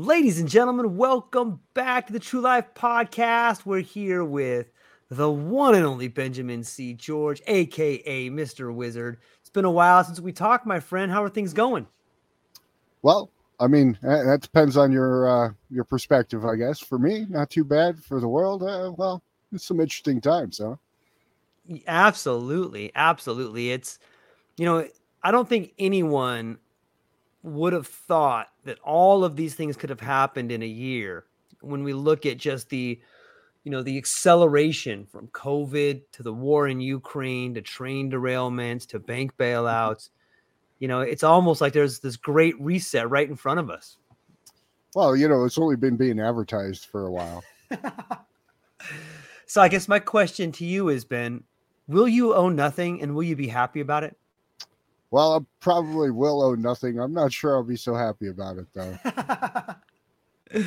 Ladies and gentlemen, welcome back to the True Life Podcast. We're here with the one and only Benjamin C. George, aka Mr. Wizard. It's been a while since we talked, my friend. How are things going? Well, I mean, that that depends on your uh, your perspective, I guess. For me, not too bad. For the world, uh, well, it's some interesting times, huh? Absolutely, absolutely. It's you know, I don't think anyone would have thought that all of these things could have happened in a year when we look at just the you know the acceleration from covid to the war in ukraine to train derailments to bank mm-hmm. bailouts. You know it's almost like there's this great reset right in front of us. Well, you know, it's only been being advertised for a while. so i guess my question to you is ben will you own nothing and will you be happy about it Well, I probably will owe nothing. I'm not sure I'll be so happy about it though.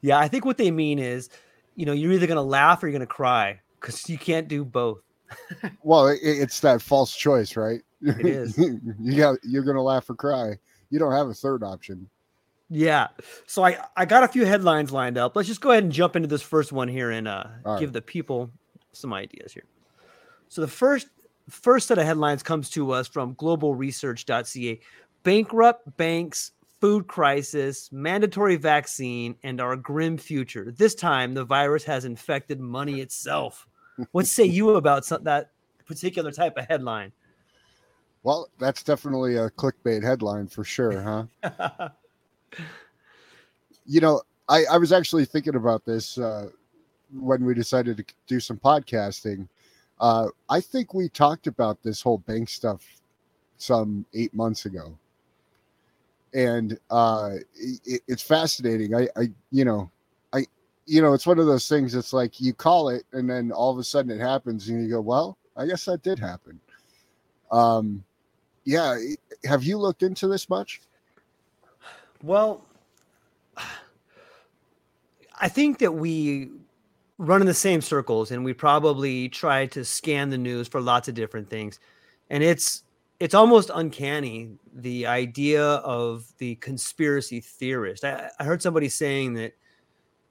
yeah, I think what they mean is, you know, you're either going to laugh or you're going to cry because you can't do both. Well, it, it's that false choice, right? It is. you got you're gonna laugh or cry. You don't have a third option. Yeah. So I I got a few headlines lined up. Let's just go ahead and jump into this first one here and uh, All give the people some ideas here. So the first first set of headlines comes to us from globalresearch.ca. Bankrupt banks, food crisis, mandatory vaccine, and our grim future. This time, the virus has infected money itself. What say you about some, that particular type of headline? Well, that's definitely a clickbait headline for sure, huh? you know, I, I was actually thinking about this uh, when we decided to do some podcasting. Uh, I think we talked about this whole bank stuff some eight months ago, and uh, it, it's fascinating. I, I, you know, I, you know, it's one of those things. It's like you call it, and then all of a sudden it happens, and you go, "Well, I guess that did happen." Um, yeah. Have you looked into this much? Well, I think that we run in the same circles and we probably try to scan the news for lots of different things. And it's it's almost uncanny the idea of the conspiracy theorist. I, I heard somebody saying that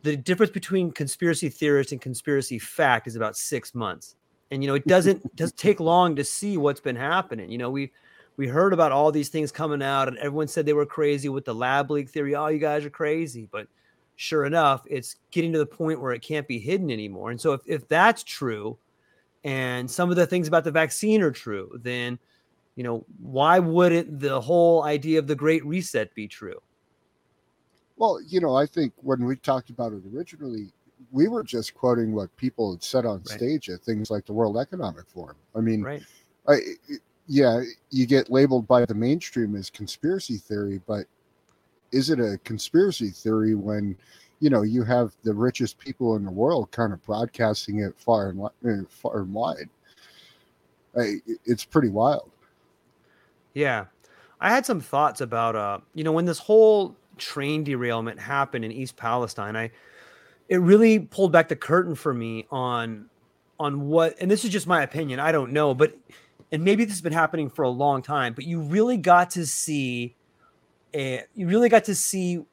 the difference between conspiracy theorist and conspiracy fact is about six months. And you know, it doesn't doesn't take long to see what's been happening. You know, we we heard about all these things coming out and everyone said they were crazy with the lab leak theory oh you guys are crazy but sure enough it's getting to the point where it can't be hidden anymore and so if, if that's true and some of the things about the vaccine are true then you know why wouldn't the whole idea of the great reset be true Well, you know, I think when we talked about it originally, we were just quoting what people had said on Right. stage at things like the World Economic Forum. I mean, right I, yeah, you get labeled by the mainstream as conspiracy theory, but is it a conspiracy theory when you know, you have the richest people in the world kind of broadcasting it far and uh, far and wide. It's pretty wild. Yeah, I had some thoughts about uh, you know, when this whole train derailment happened in East Palestine, I it really pulled back the curtain for me on on what and this is just my opinion, I don't know, but and maybe this has been happening for a long time, but you really got to see a you really got to see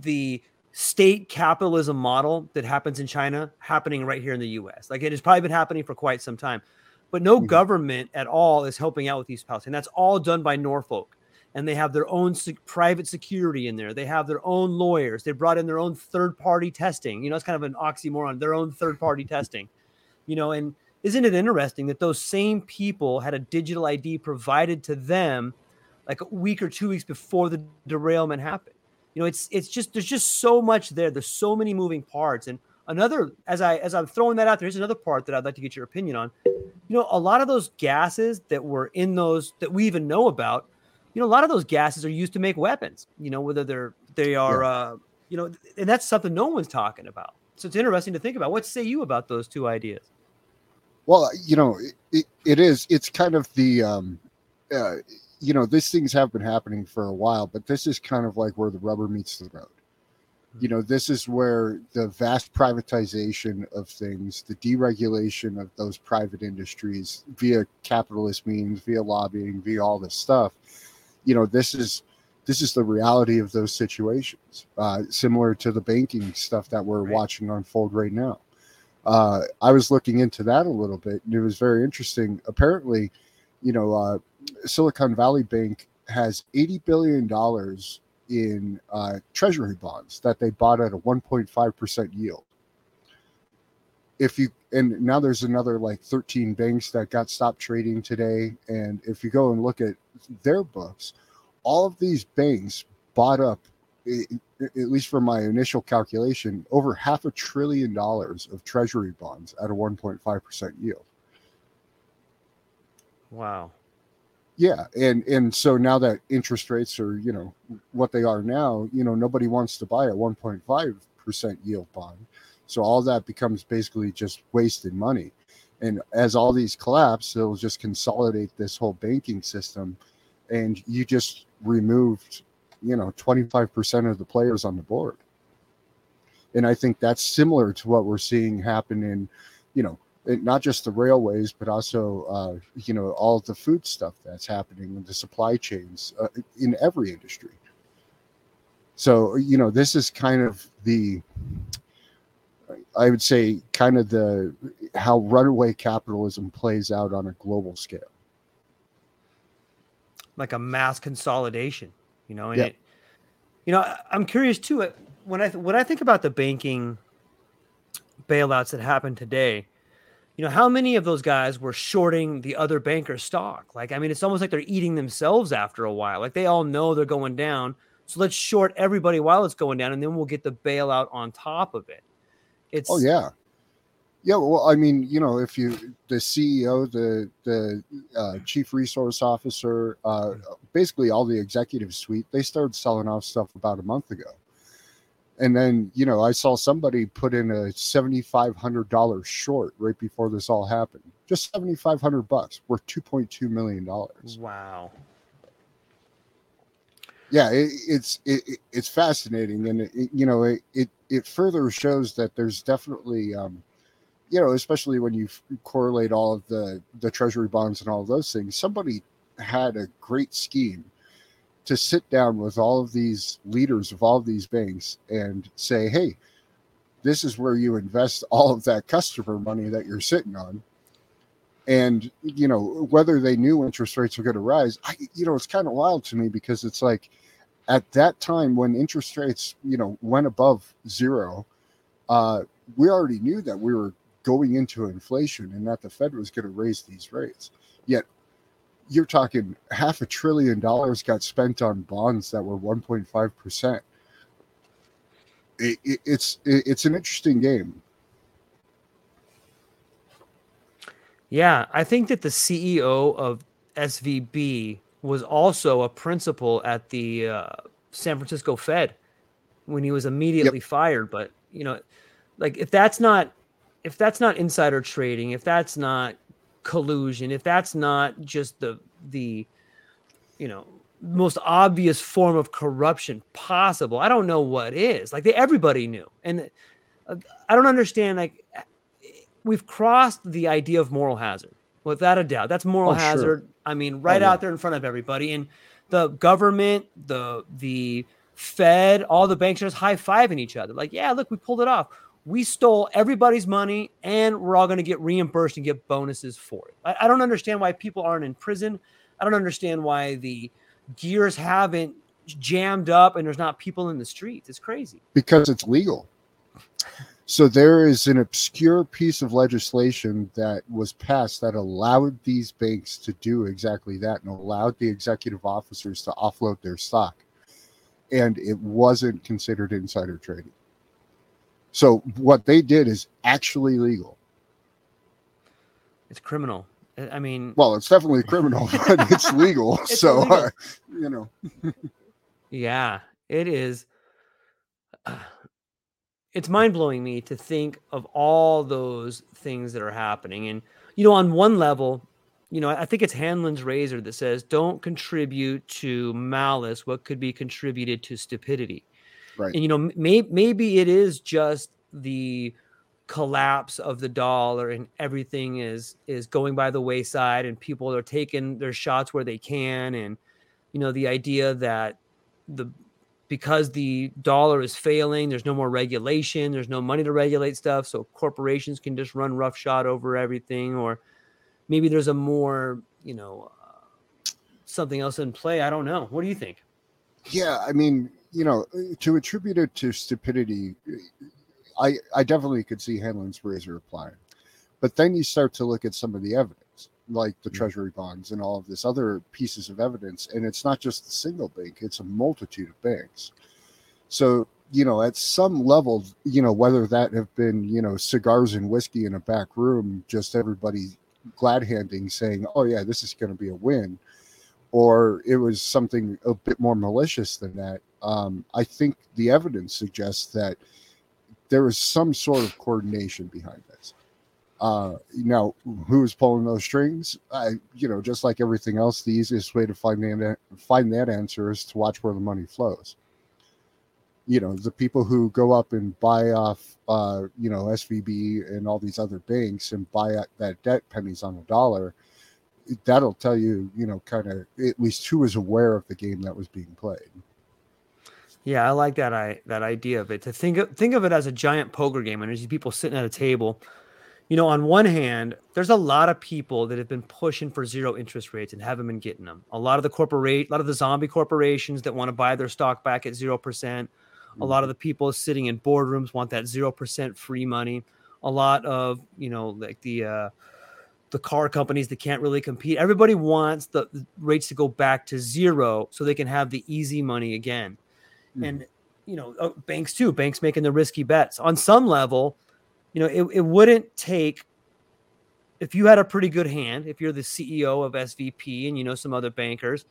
the state capitalism model that happens in China happening right here in the US. Like it has probably been happening for quite some time. But no mm-hmm. government at all is helping out with East Palestine. That's all done by Norfolk and they have their own private security in there. They have their own lawyers. They brought in their own third party testing. You know, it's kind of an oxymoron, their own third party testing. You know, and isn't it interesting that those same people had a digital ID provided to them like a week or two weeks before the derailment happened? You know, it's it's just there's just so much there. There's so many moving parts. And another as I as I'm throwing that out there, here's another part that I'd like to get your opinion on. You know, a lot of those gases that were in those that we even know about you know, a lot of those gases are used to make weapons, you know, whether they're, they are, yeah. uh, you know, and that's something no one's talking about. So it's interesting to think about. What say you about those two ideas? Well, you know, it, it is, it's kind of the, um, uh, you know, these things have been happening for a while, but this is kind of like where the rubber meets the road. You know, this is where the vast privatization of things, the deregulation of those private industries via capitalist means, via lobbying, via all this stuff, you know this is this is the reality of those situations uh, similar to the banking stuff that we're right. watching unfold right now uh, i was looking into that a little bit and it was very interesting apparently you know uh, silicon valley bank has 80 billion dollars in uh, treasury bonds that they bought at a 1.5% yield. If you and now there's another like 13 banks that got stopped trading today and if you go and look at their books all of these banks bought up at least from my initial calculation over half a trillion dollars of treasury bonds at a 1.5% yield. Wow yeah and and so now that interest rates are you know what they are now you know nobody wants to buy a 1.5% yield bond so all that becomes basically just wasted money. And as all these collapse, it'll just consolidate this whole banking system. And you just removed, you know, 25% of the players on the board. And I think that's similar to what we're seeing happen in, you know, not just the railways, but also, uh, you know, all the food stuff that's happening in the supply chains uh, in every industry. So, you know, this is kind of the I would say kind of the how runaway capitalism plays out on a global scale. Like a mass consolidation, you know, and yeah. it, you know, I'm curious too. Uh, when I when I think about the banking bailouts that happened today, you know, how many of those guys were shorting the other banker stock? Like, I mean, it's almost like they're eating themselves after a while. Like they all know they're going down, so let's short everybody while it's going down, and then we'll get the bailout on top of it. It's oh yeah, yeah. Well, I mean, you know, if you the CEO, the the uh, chief resource officer, uh, basically all the executive suite, they started selling off stuff about a month ago. And then, you know, I saw somebody put in a seventy five hundred dollars short right before this all happened. Just seventy five hundred bucks, worth two point two million dollars. Wow yeah it, it's it, it's fascinating and it, you know it, it it further shows that there's definitely um you know especially when you correlate all of the the treasury bonds and all of those things somebody had a great scheme to sit down with all of these leaders of all of these banks and say hey this is where you invest all of that customer money that you're sitting on. And you know whether they knew interest rates were going to rise I, you know it's kind of wild to me because it's like at that time when interest rates you know went above zero uh, we already knew that we were going into inflation and that the fed was going to raise these rates. Yet you're talking half a trillion dollars got spent on bonds that were 1.5 percent it, it, it's it, it's an interesting game yeah i think that the ceo of svb was also a principal at the uh, San Francisco Fed. when he was immediately yep. fired. But you know, like if that's not if that's not insider trading, if that's not collusion, if that's not just the the you know most obvious form of corruption possible, I don't know what is. Like they, everybody knew, and uh, I don't understand. Like we've crossed the idea of moral hazard without a doubt. That's moral oh, hazard. Sure. I mean, right oh, out there in front of everybody, and the government, the the Fed, all the banks are just high fiving each other. Like, yeah, look, we pulled it off. We stole everybody's money, and we're all going to get reimbursed and get bonuses for it. I, I don't understand why people aren't in prison. I don't understand why the gears haven't jammed up and there's not people in the streets. It's crazy. Because it's legal. So there is an obscure piece of legislation that was passed that allowed these banks to do exactly that and allowed the executive officers to offload their stock. And it wasn't considered insider trading. So what they did is actually legal. It's criminal. I mean, well, it's definitely criminal, but it's legal. it's so, uh, you know. yeah, it is. Uh, it's mind blowing me to think of all those things that are happening. And, you know, on one level, you know, I think it's Hanlon's razor that says, don't contribute to malice what could be contributed to stupidity. Right. And, you know, may, maybe it is just the collapse of the dollar and everything is is going by the wayside and people are taking their shots where they can and you know the idea that the because the dollar is failing, there's no more regulation, there's no money to regulate stuff, so corporations can just run roughshod over everything, or maybe there's a more, you know, uh, something else in play. I don't know. What do you think? Yeah, I mean, you know, to attribute it to stupidity, I I definitely could see Hanlon's razor applying, but then you start to look at some of the evidence like the mm-hmm. treasury bonds and all of this other pieces of evidence and it's not just a single bank it's a multitude of banks so you know at some level you know whether that have been you know cigars and whiskey in a back room just everybody glad handing saying oh yeah this is going to be a win or it was something a bit more malicious than that um, i think the evidence suggests that there is some sort of coordination behind this uh, now, who's pulling those strings? I, you know, just like everything else, the easiest way to find that find that answer is to watch where the money flows. You know, the people who go up and buy off, uh, you know, SVB and all these other banks and buy that debt pennies on a dollar. That'll tell you, you know, kind of at least who is aware of the game that was being played. Yeah, I like that. I that idea of it. To think of, think of it as a giant poker game, and there's people sitting at a table you know, on one hand, there's a lot of people that have been pushing for zero interest rates and haven't been getting them. A lot of the corporate, a lot of the zombie corporations that want to buy their stock back at zero percent. A lot of mm-hmm. the people sitting in boardrooms want that zero percent free money. A lot of you know, like the uh, the car companies that can't really compete. Everybody wants the rates to go back to zero so they can have the easy money again. Mm. And you know, uh, banks too. Banks making the risky bets on some level you know, it, it wouldn't take if you had a pretty good hand, if you're the CEO of SVB and you know some other bankers,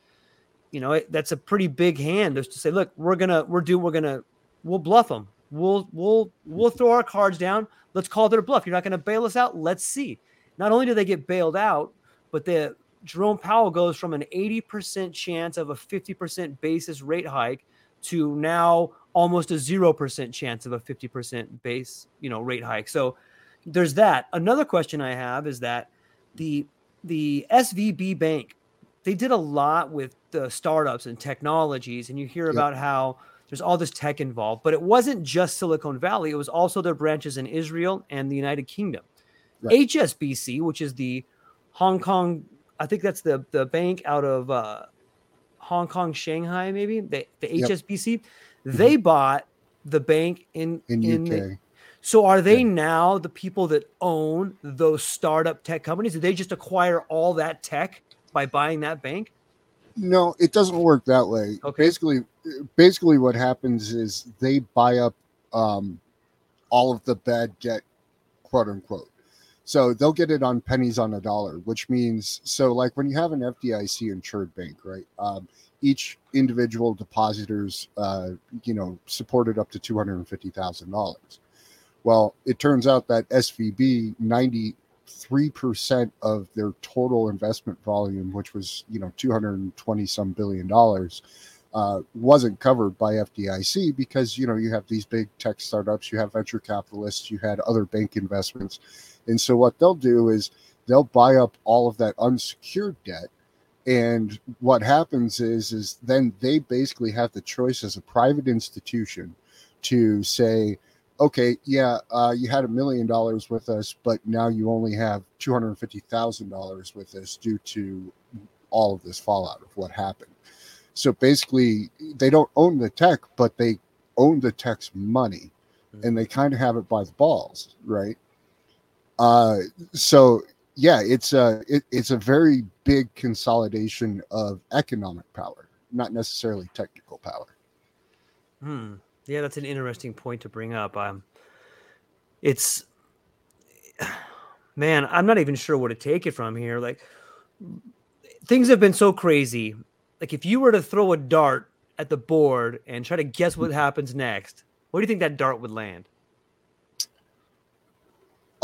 you know, it, that's a pretty big hand just to say, look, we're gonna, we're doing, we're gonna, we'll bluff them. We'll, we'll, we'll throw our cards down. Let's call a bluff. You're not gonna bail us out. Let's see. Not only do they get bailed out, but the Jerome Powell goes from an 80% chance of a 50% basis rate hike to now almost a 0% chance of a 50% base, you know, rate hike. So there's that. Another question I have is that the the SVB bank, they did a lot with the startups and technologies and you hear yep. about how there's all this tech involved, but it wasn't just Silicon Valley, it was also their branches in Israel and the United Kingdom. Right. HSBC, which is the Hong Kong, I think that's the the bank out of uh, Hong Kong, Shanghai, maybe the, the yep. HSBC they mm-hmm. bought the bank in in, in UK. The, so are they yeah. now the people that own those startup tech companies? Did they just acquire all that tech by buying that bank? No, it doesn't work that way. Okay. Basically, basically what happens is they buy up um, all of the bad debt, quote unquote. So they'll get it on pennies on a dollar, which means so like when you have an FDIC insured bank, right? Um, each individual depositors, uh, you know, supported up to two hundred and fifty thousand dollars. Well, it turns out that SVB ninety three percent of their total investment volume, which was you know two hundred and twenty some billion dollars, uh, wasn't covered by FDIC because you know you have these big tech startups, you have venture capitalists, you had other bank investments, and so what they'll do is they'll buy up all of that unsecured debt, and what happens is is then they basically have the choice as a private institution to say okay, yeah, uh, you had a million dollars with us, but now you only have two hundred fifty thousand dollars with us due to all of this fallout of what happened. So basically, they don't own the tech, but they own the tech's money, mm-hmm. and they kind of have it by the balls, right? Uh, so yeah, it's a it, it's a very big consolidation of economic power, not necessarily technical power. Hmm. Yeah, that's an interesting point to bring up. Um, it's man, I'm not even sure where to take it from here. Like things have been so crazy. Like if you were to throw a dart at the board and try to guess what happens next, where do you think that dart would land?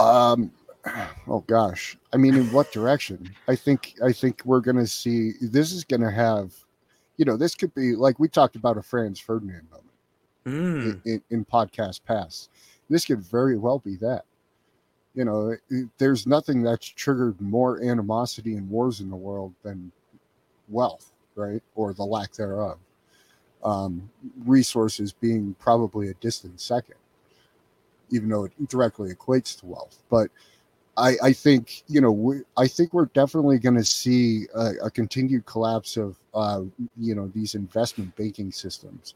Um oh gosh. I mean in what direction? I think I think we're going to see this is going to have you know, this could be like we talked about a Franz Ferdinand moment mm. in, in, podcast past. This could very well be that. You know, there's nothing that's triggered more animosity and wars in the world than wealth, right, or the lack thereof. Um, resources being probably a distant second, even though it directly equates to wealth. But I, I think you know we, I think we're definitely going to see a, a, continued collapse of uh, you know these investment banking systems.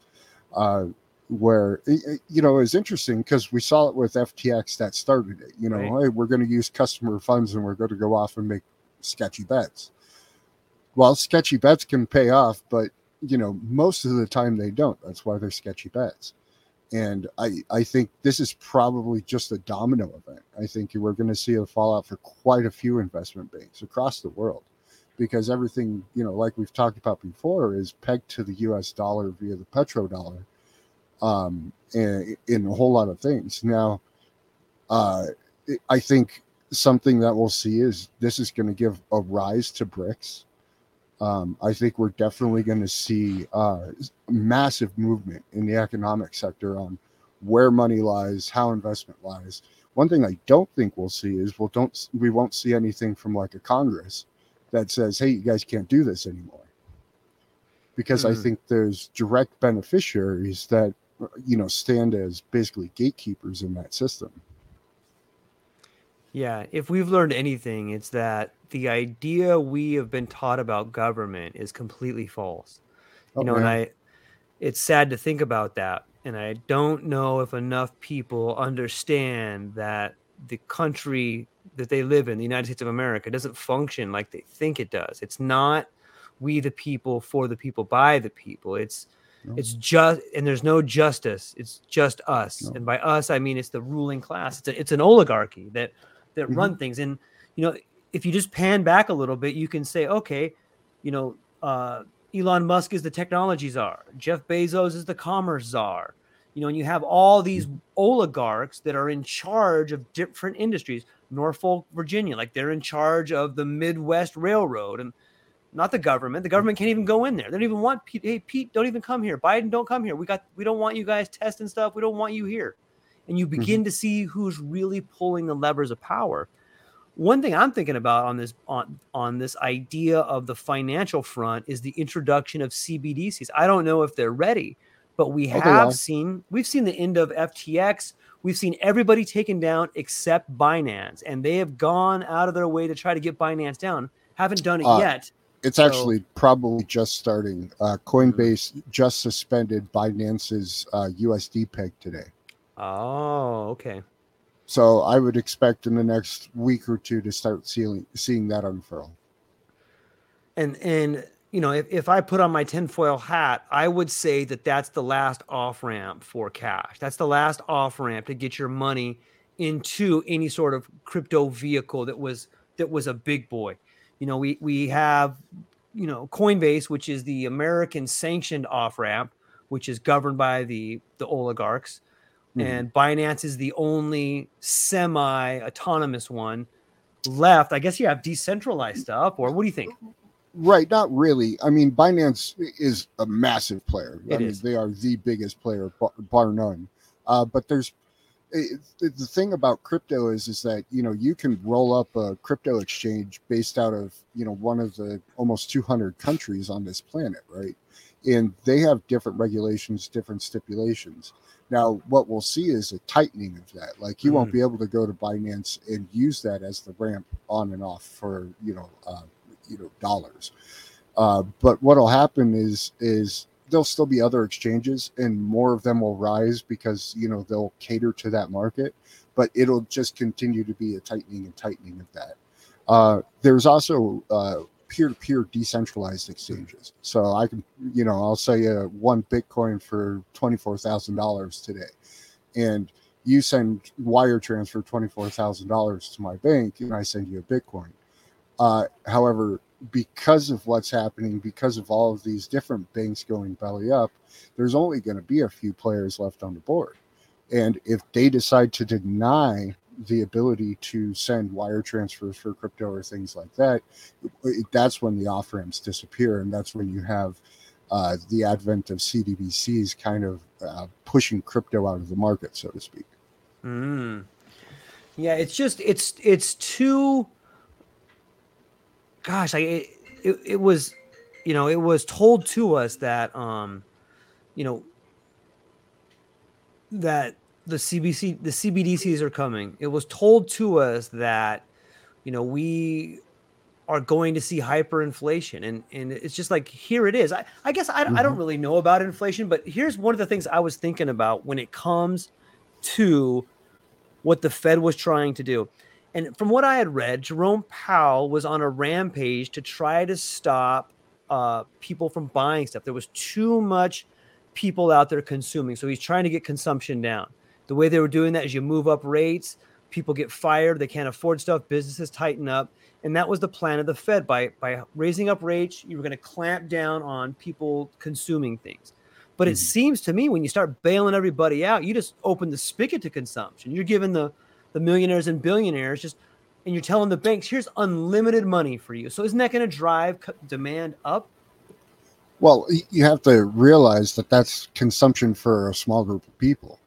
Uh, where you know it's interesting because we saw it with FTX that started it. You know, right. hey, we're going to use customer funds and we're going to go off and make sketchy bets. Well, sketchy bets can pay off, but you know most of the time they don't. That's why they're sketchy bets. And I, I think this is probably just a domino event. I think we're going to see a fallout for quite a few investment banks across the world because everything, you know, like we've talked about before, is pegged to the US dollar via the petrodollar um, in, a whole lot of things. Now, uh, I think something that we'll see is this is going to give a rise to BRICS. Um, I think we're definitely going to see uh, massive movement in the economic sector on where money lies, how investment lies. One thing I don't think we'll see is we'll don't we won't see anything from like a Congress that says, "Hey, you guys can't do this anymore," because mm. I think there's direct beneficiaries that you know stand as basically gatekeepers in that system yeah if we've learned anything it's that the idea we have been taught about government is completely false you know and i it's sad to think about that and i don't know if enough people understand that the country that they live in the united states of america doesn't function like they think it does it's not we the people for the people by the people it's no. It's just, and there's no justice. It's just us, no. and by us I mean it's the ruling class. It's a, it's an oligarchy that that mm-hmm. run things. And you know, if you just pan back a little bit, you can say, okay, you know, uh, Elon Musk is the technology czar. Jeff Bezos is the commerce czar. You know, and you have all these mm-hmm. oligarchs that are in charge of different industries. Norfolk, Virginia, like they're in charge of the Midwest Railroad, and not the government. The government can't even go in there. They don't even want Pete. Hey, Pete, don't even come here. Biden, don't come here. We got. We don't want you guys testing stuff. We don't want you here. And you begin mm-hmm. to see who's really pulling the levers of power. One thing I'm thinking about on this on on this idea of the financial front is the introduction of CBDCs. I don't know if they're ready, but we okay, have seen we've seen the end of FTX. We've seen everybody taken down except Binance, and they have gone out of their way to try to get Binance down. Haven't done it uh, yet it's so, actually probably just starting. Uh, Coinbase mm-hmm. just suspended Binance's uh, USD peg today. Oh, okay. So I would expect in the next week or two to start seeing seeing that unfurl. And and you know, if, if I put on my tinfoil hat, I would say that that's the last off ramp for cash. That's the last off ramp to get your money into any sort of crypto vehicle that was that was a big boy. You know, we we have you know Coinbase, which is the American sanctioned off ramp, which is governed by the the oligarchs, mm-hmm. and Binance is the only semi autonomous one left. I guess you have decentralized stuff, or what do you think? Right, not really. I mean, Binance is a massive player. It I mean, they are the biggest player, bar, none. Uh, but there's it, the thing about crypto is is that you know you can roll up a crypto exchange based out of you know one of the almost 200 countries on this planet, right? And they have different regulations, different stipulations. Now, what we'll see is a tightening of that. Like you mm. won't be able to go to Binance and use that as the ramp on and off for you know. Uh, you know dollars. Uh, but what'll happen is is there'll still be other exchanges and more of them will rise because you know they'll cater to that market but it'll just continue to be a tightening and tightening of that uh, there's also uh, peer-to-peer decentralized exchanges. So i can you know i'll say you one bitcoin for $24000 today. And you send wire transfer $24000 to my bank and i send you a bitcoin. Uh, however, because of what's happening, because of all of these different banks going belly up, there's only going to be a few players left on the board. And if they decide to deny the ability to send wire transfers for crypto or things like that, that's when the off ramps disappear. And that's when you have uh, the advent of CBDCs kind of uh, pushing crypto out of the market, so to speak. Mm. Yeah, it's just, it's, it's too gosh, I it, it, it was, you know, it was told to us that, um, you know, that the CBC, the CBDCs are coming. It was told to us that, you know, we are going to see hyperinflation and and it's just like here it is i, I guess I, mm-hmm. I don't mm-hmm. really know about inflation but here's one of the things i was thinking about when it comes to what the fed was trying to do and from what I had read, Jerome Powell was on a rampage to try to stop uh, people from buying stuff. There was too much people out there consuming. So he's trying to get consumption down. The way they were doing that is you move up rates, people get fired, they can't afford stuff, businesses tighten up. And that was the plan of the Fed. By by raising up rates, you were going to clamp down on people consuming things. But mm-hmm. it seems to me when you start bailing everybody out, you just open the spigot to consumption. You're giving the the millionaires and billionaires just and you're telling the banks here's unlimited money for you so isn't that going to drive demand up well you have to realize that that's consumption for a small group of people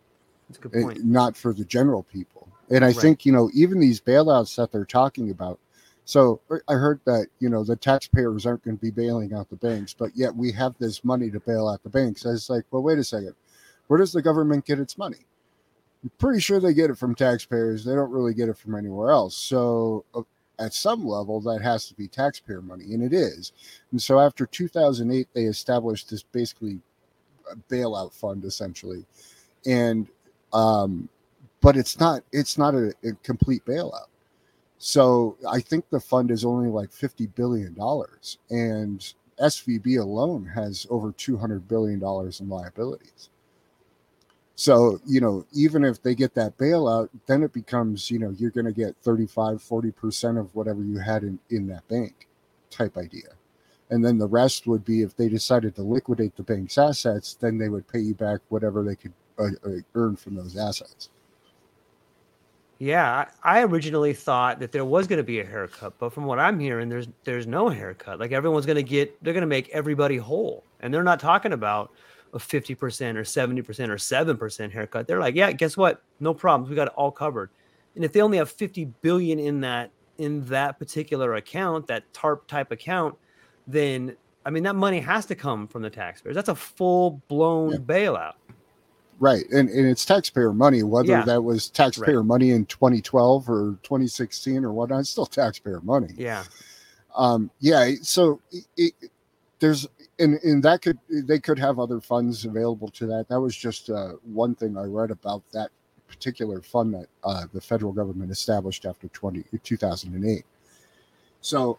that's a good point. Uh, not for the general people and i right. think you know even these bailouts that they're talking about so er, i heard that you know the taxpayers aren't going to be bailing out the banks but yet we have this money to bail out the banks I was like well wait a second where does the government get its money I'm pretty sure they get it from taxpayers. They don't really get it from anywhere else. So, uh, at some level, that has to be taxpayer money, and it is. And so, after 2008, they established this basically uh, bailout fund, essentially, and um, but it's not it's not a, a complete bailout. So, I think the fund is only like 50 billion dollars, and SVB alone has over 200 billion dollars in liabilities. So, you know, even if they get that bailout, then it becomes, you know, you're going to get 35, 40% of whatever you had in, in that bank type idea. And then the rest would be if they decided to liquidate the bank's assets, then they would pay you back whatever they could uh, uh earn from those assets. Yeah, I originally thought that there was going to be a haircut, but from what I'm hearing, there's there's no haircut. Like everyone's going to get, they're going to make everybody whole, and they're not talking about a 50% or 70% or 7% haircut. They're like, yeah, guess what? No problems. We got it all covered. And if they only have 50 billion in that in that particular account, that TARP type account, then I mean that money has to come from the taxpayers. That's a full blown yeah. bailout. Right. And, and it's taxpayer money, whether yeah. that was taxpayer right. money in 2012 or 2016 or whatnot, it's still taxpayer money. Yeah. Um, yeah. So it, it, there's and and that could they could have other funds available to that. That was just uh, one thing I read about that particular fund that uh, the federal government established after 20, 2008. So,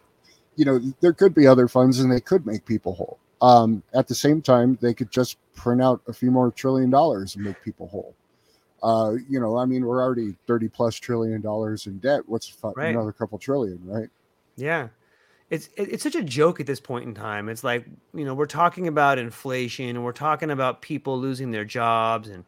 you know, there could be other funds and they could make people whole. Um, at the same time, they could just print out a few more trillion dollars and make people whole. Uh, you know, I mean, we're already 30 plus trillion dollars in debt. What's Right. another couple trillion, right? Yeah. It's it's such a joke at this point in time. It's like, you know, we're talking about inflation and we're talking about people losing their jobs and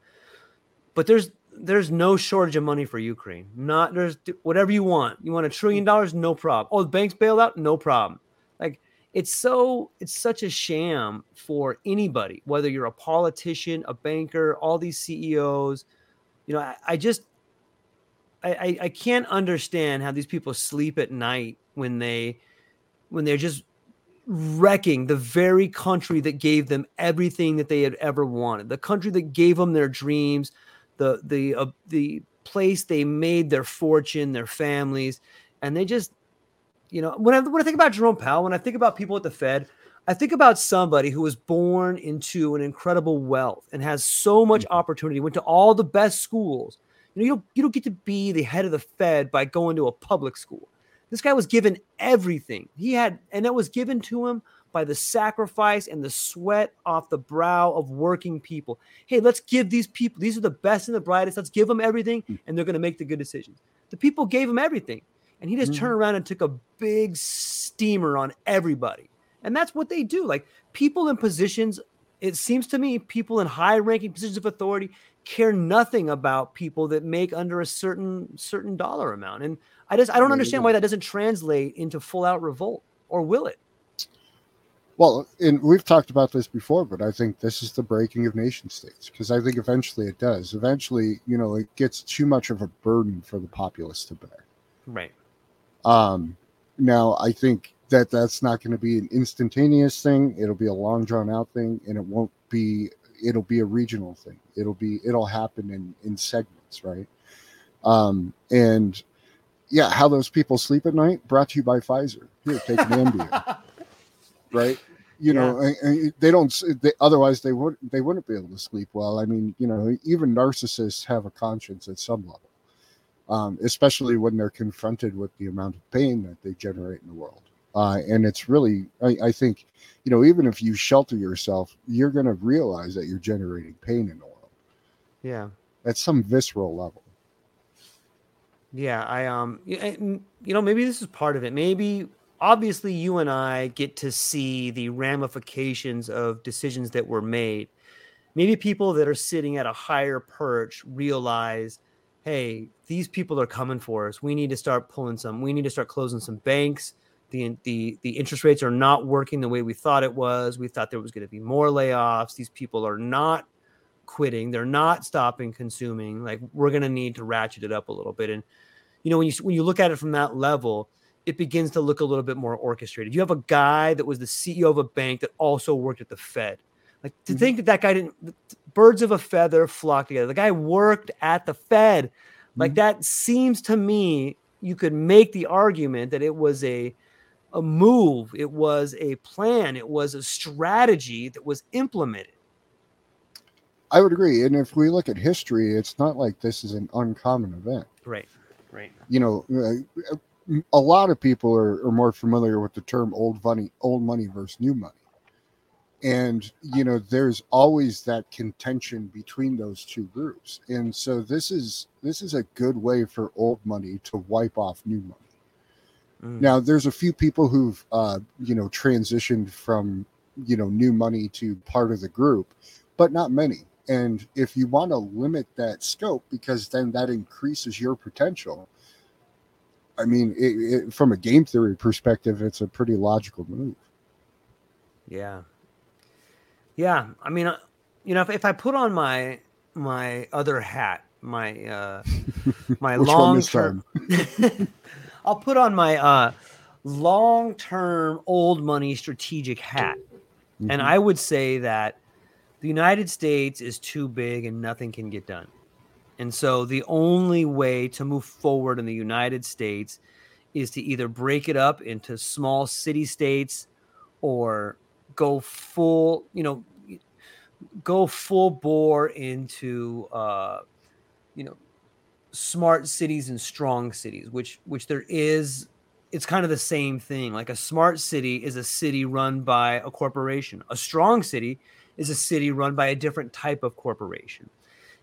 but there's there's no shortage of money for Ukraine. Not there's whatever you want. You want a trillion dollars, no problem. Oh, the banks bailed out, no problem. Like it's so it's such a sham for anybody, whether you're a politician, a banker, all these CEOs. You know, I, I just I, I can't understand how these people sleep at night when they when they're just wrecking the very country that gave them everything that they had ever wanted, the country that gave them their dreams, the the uh, the place they made their fortune, their families, and they just, you know, when I when I think about Jerome Powell, when I think about people at the Fed, I think about somebody who was born into an incredible wealth and has so much mm-hmm. opportunity, went to all the best schools. You know, you don't you don't get to be the head of the Fed by going to a public school. This guy was given everything. He had, and it was given to him by the sacrifice and the sweat off the brow of working people. Hey, let's give these people, these are the best and the brightest. Let's give them everything, hmm. and they're going to make the good decisions. The people gave him everything. And he just Mhm. turned around and took a big steamer on everybody. And that's what they do. Like people in positions, it seems to me, people in high ranking positions of authority care nothing about people that make under a certain certain dollar amount. And I just I don't understand why that doesn't translate into full out revolt. Or will it? Well, and we've talked about this before, but I think this is the breaking of nation states because I think eventually it does. Eventually, you know, it gets too much of a burden for the populace to bear. Right. Um, now, I think that that's not going to be an instantaneous thing. It'll be a long drawn out thing, and it won't be. It'll be a regional thing. It'll be. It'll happen in in segments, right? Um, and yeah, how those people sleep at night. Brought to you by Pfizer. Here, take an Ambien, right? You know, and- and they don't. They, otherwise, they would. They wouldn't be able to sleep well. I mean, you know, even narcissists have a conscience at some level um, especially when they're confronted with the amount of pain that they generate in the world. Uh, and it's really, I, I think, you know, even if you shelter yourself, you're going to realize that you're generating pain in the world yeah. at some visceral level. Yeah, I um, you know, maybe this is part of it. Maybe obviously you and I get to see the ramifications of decisions that were made. Maybe people that are sitting at a higher perch realize, hey, these people are coming for us. We need to start pulling some. We need to start closing some banks. The the the interest rates are not working the way we thought it was. We thought there was going to be more layoffs. These people are not quitting. They're not stopping consuming. Like we're going to need to ratchet it up a little bit. And you know, when you when you look at it from that level, it begins to look a little bit more orchestrated. You have a guy that was the CEO of a bank that also worked at the Fed. Like to Mhm. think that that guy didn't birds of a feather flock together. The guy worked at the Fed. Like Mhm. that seems to me you could make the argument that it was a a move, it was a plan, it was a strategy that was implemented. I would agree. And if we look at history, it's not like this is an uncommon event. Right. Right. You know, uh, a lot of people are, are more familiar with the term old money, old money versus new money. And, you know, there's always that contention between those two groups. And so this is this is a good way for old money to wipe off new money. Mm. Now, there's a few people who've, uh, you know, transitioned from, you know, new money to part of the group, but not many. And if you want to limit that scope, because then that increases your potential, I mean, it, it, from a game theory perspective, it's a pretty logical move. Yeah. Yeah. I mean, uh, you know, if, if I put on my my other hat, my uh my long term, I'll put on my uh long term old money strategic hat. And Mhm. I would say that the United States is too big and nothing can get done. And so the only way to move forward in the United States is to either break it up into small city states or go full, you know, go full bore into uh, you know, smart cities and strong cities, which which there is it's kind of the same thing. Like a smart city is a city run by a corporation. A strong city is a city run by a different type of corporation.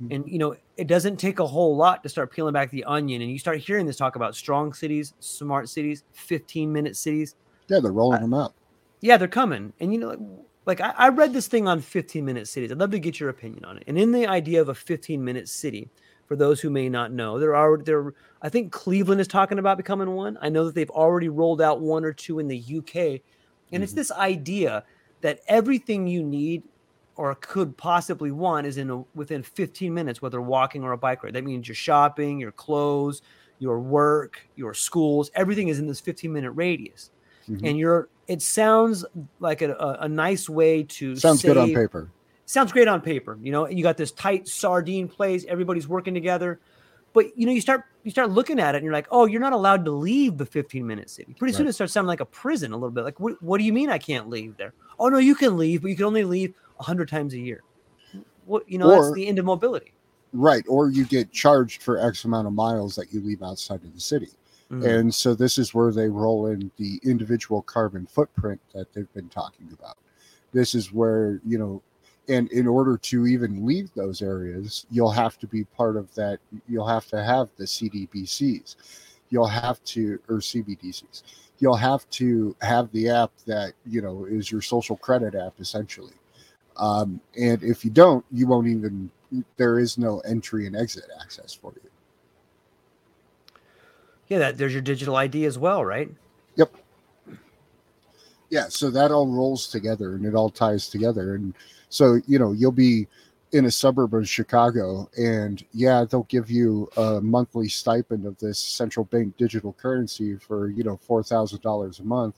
Mhm. And you know, it doesn't take a whole lot to start peeling back the onion, and you start hearing this talk about strong cities, smart cities, 15 minute cities. Yeah, they're rolling them out. Yeah, they're coming. And you know, like, I, I read this thing on 15 minute cities. I'd love to get your opinion on it. And in the idea of a 15 minute city, for those who may not know, there are there. I think Cleveland is talking about becoming one. I know that they've already rolled out one or two in the UK, and it's Mhm. this idea that everything you need or could possibly want is in a, within 15 minutes, whether walking or a bike ride. That means your shopping, your clothes, your work, your schools, everything is in this 15 minute radius. Mhm. And you're, it sounds like a, a, a nice way to Sounds good on paper. sounds great on paper. You know, you got this tight sardine place, everybody's working together. But you know, you start you start looking at it and you're like, oh, you're not allowed to leave the 15 minute city. Pretty soon Right. it starts sounding like a prison a little bit. Like, what, what do you mean I can't leave there? Oh no, you can leave, but you can only leave hundred times a year. What you know, that's Or- the end of mobility. Right. Or you get charged for X amount of miles that you leave outside of the city. Mhm. And so this is where they roll in the individual carbon footprint that they've been talking about. This is where, you know, and in order to even leave those areas, you'll have to be part of that. You'll have to have the CDBCs. You'll have to, or CBDCs. You'll have to have the app that, you know, is your social credit app essentially. Um, and if you don't, you won't even, there is no entry and exit access for you. Yeah, that there's your digital ID as well, right? Yep. Yeah so that all rolls together and it all ties together and so you know you'll be in a suburb of chicago and yeah they'll give you a monthly stipend of this central bank digital currency for you know $4000 a month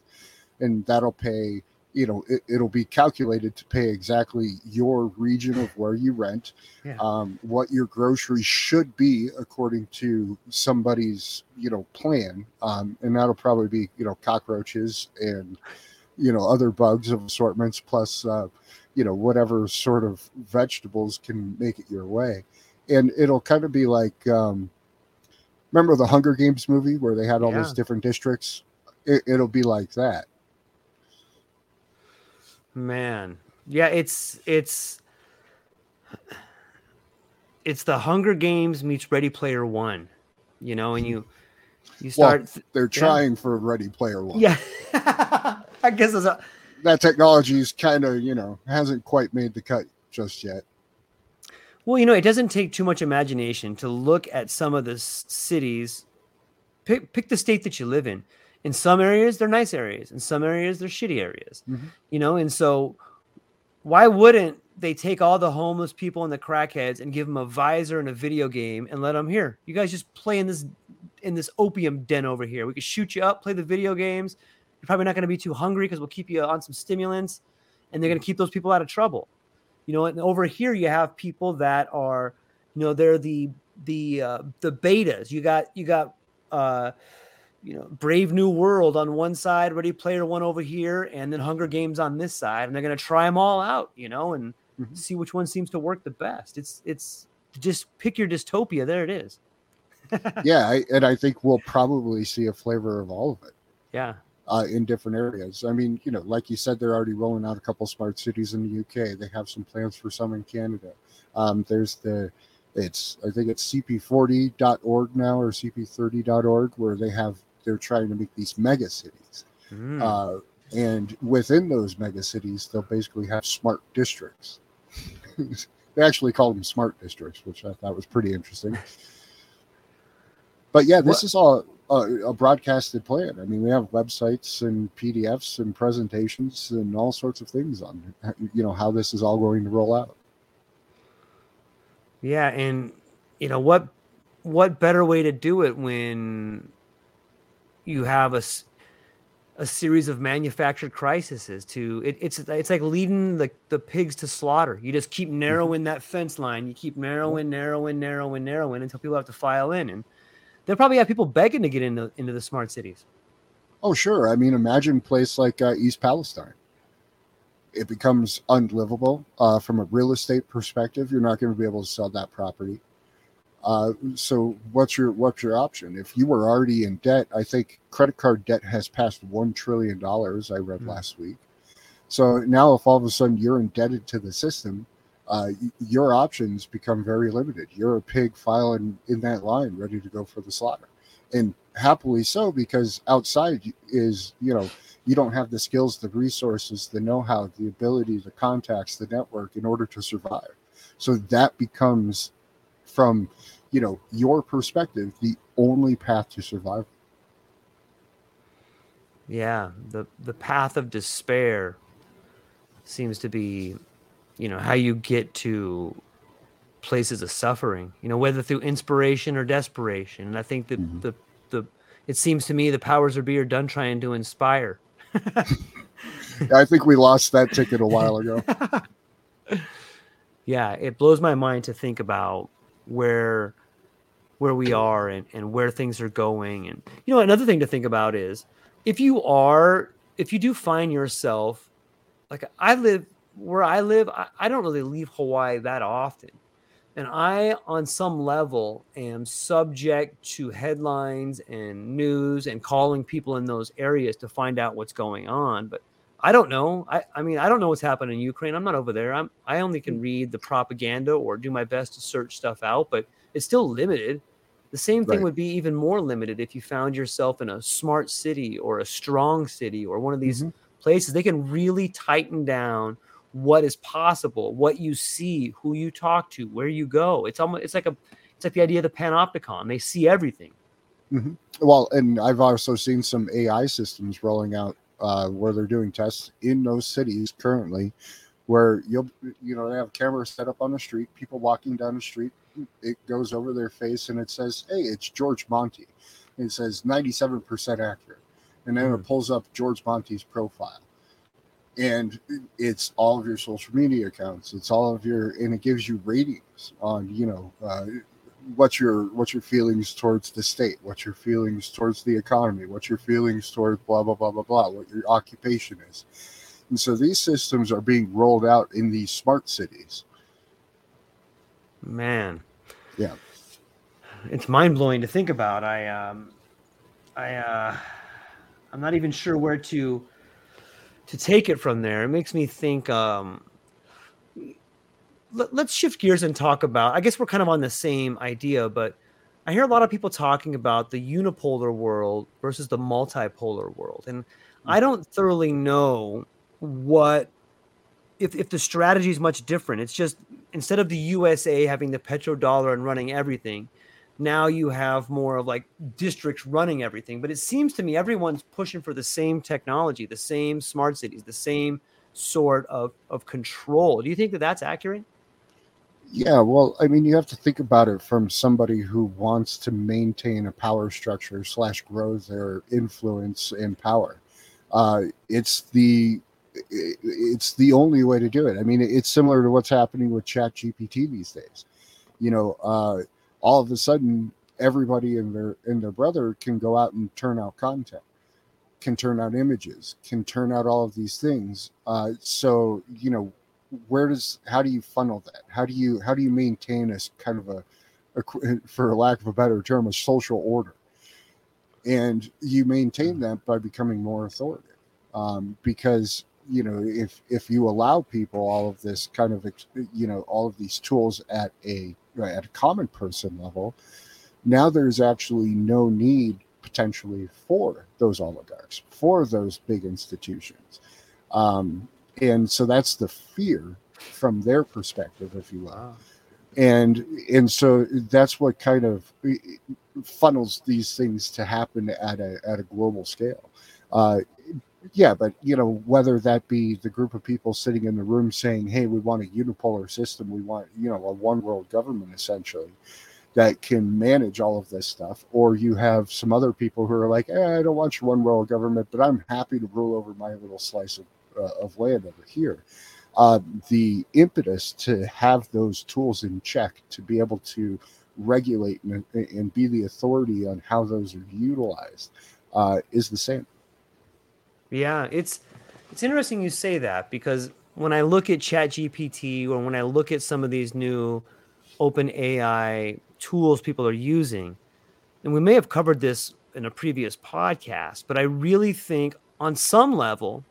and that'll pay you know it, it'll be calculated to pay exactly your region of where you rent Yeah. um, what your groceries should be according to somebody's you know plan. Um, and that'll probably be you know cockroaches and you know other bugs of assortments plus uh, you know whatever sort of vegetables can make it your way. And it'll kind of be like um, remember the hunger games movie where they had all those different districts? It, it'll be like that Man, yeah, it's it's it's the Hunger Games meets Ready Player One, you know, and you you start, th- they're trying for ready player one yeah. I guess it's a, that technology is kind of you know hasn't quite made the cut just yet well, you know, it doesn't take too much imagination to look at some of the cities. Pick pick the state that you live in. In some areas, they're nice areas. In some areas, they're shitty areas. Mhm. You know, and so why wouldn't they take all the homeless people and the crackheads and give them a visor and a video game and let them here? You guys just play in this in this opium den over here. We could shoot you up, play the video games. You're probably not going to be too hungry because we'll keep you on some stimulants, and they're going to keep those people out of trouble. You know, and over here you have people that are, you know, they're the the uh, the betas. You got you got uh, you know, Brave New World on one side, Ready Player One over here, and then Hunger Games on this side, and they're going to try them all out, you know, and Mhm. see which one seems to work the best. It's it's just pick your dystopia. There it is. yeah I, and i think we'll probably see a flavor of all of it Yeah, uh, in different areas. I mean, you know, like you said, they're already rolling out a couple smart cities in the UK. They have some plans for some in Canada. Um, there's the, it's I think it's cp40.org now or cp30.org where they have they're trying to make these mega cities. Mm. Uh, and within those mega cities, they'll basically have smart districts. they actually call them smart districts, which I thought was pretty interesting. But yeah, this What- is all a, a broadcasted plan. I mean, we have websites and PDFs and presentations and all sorts of things on, you know, how this is all going to roll out. yeah, and you know what? What better way to do it when you have a a series of manufactured crises to it, it's it's like leading the, the pigs to slaughter you just keep narrowing that fence line you keep narrowing narrowing narrowing narrowing until people have to file in and they'll probably have people begging to get into into the smart cities Oh, sure. I mean, imagine a place like uh, East Palestine. It becomes unlivable uh, from a real estate perspective. You're not going to be able to sell that property. Uh, so, what's your what's your option? If you were already in debt, I think credit card debt has passed one trillion dollars. I read Hmm. last week. So now, if all of a sudden you're indebted to the system, uh, your options become very limited. You're a pig filing in that line, ready to go for the slaughter, and happily so because outside is you know you don't have the skills, the resources, the know-how, the ability, the contacts, the network in order to survive. So that becomes from you know your perspective the only path to survival. Yeah, the the path of despair seems to be, you know, how you get to places of suffering. You know, whether through inspiration or desperation. And I think that mm-hmm. the the it seems to me the powers of be are done trying to inspire. I think we lost that ticket a while ago. yeah, it blows my mind to think about where where we are and, and where things are going. And you know, another thing to think about is if you are if you do find yourself like I live where I live, I, I don't really leave Hawaii that often. And I, on some level, am subject to headlines and news and calling people in those areas to find out what's going on. But I don't know. I, I mean, I don't know what's happening in Ukraine. I'm not over there. I'm I only can read the propaganda or do my best to search stuff out, but it's still limited. The same thing right. would be even more limited if you found yourself in a smart city or a strong city or one of these mm-hmm. places. They can really tighten down what is possible, what you see, who you talk to, where you go. It's almost it's like a it's like the idea of the panopticon. They see everything. Mm-hmm. Well, and I've also seen some AI systems rolling out uh, where they're doing tests in those cities currently, where you'll you know they have cameras set up on the street, people walking down the street, it goes over their face and it says, "Hey, it's George Monty." it says 97% accurate, and then it hmm. pulls up George Monty's profile, and it's all of your social media accounts. It's all of your, and it gives you ratings on you know. Uh, what's your what's your feelings towards the state what's your feelings towards the economy what's your feelings towards blah blah blah blah blah what your occupation is and so these systems are being rolled out in these smart cities Man. Yeah. It's mind blowing to think about. I um I uh I'm not even sure where to to take it from there. It makes me think um let, let's shift gears and talk about I guess we're kind of on the same idea, but I hear a lot of people talking about the unipolar world versus the multipolar world. And I hmm. don't thoroughly know what if, if the strategy is much different. It's just instead of the USA having the petrodollar and running everything, now you have more of like districts running everything. But it seems to me everyone's pushing for the same technology, the same smart cities, the same sort of, of control. Do you think that that's accurate? Yeah, well, I mean, you have to think about it from somebody who wants to maintain a power structure slash grow their influence and power. Uh, it's the it's the only way to do it. I mean, it's similar to what's happening with Chat GPT these days. You know, uh, all of a sudden, everybody and their and their brother can go out and turn out content, can turn out images, can turn out all of these things. Uh, so you know, where does how do you funnel that? How do you how do you maintain a kind of a, a for lack of a better term, a social order? And you maintain mm-hmm. that by becoming more authoritative. Um, because you know if if you allow people all of this kind of you know all of these tools at a at a common person level now there's actually no need potentially for those oligarchs for those big institutions um, and so that's the fear from their perspective if you will wow. and and so that's what kind of funnels these things to happen at a at a global scale uh, yeah, but you know whether that be the group of people sitting in the room saying, "Hey, we want a unipolar system. We want you know a one world government essentially." that can manage all of this stuff, or you have some other people who are like, eh, I don't want your one world government, but I'm happy to rule over my little slice of, of land over here. Uh, the impetus to have those tools in check to be able to regulate and, and be the authority on how those are utilized uh, is the same. Yeah, it's it's interesting you say that because when I look at ChatGPT or when I look at some of these new open AI tools people are using, and we may have covered this in a previous podcast, but I really think on some level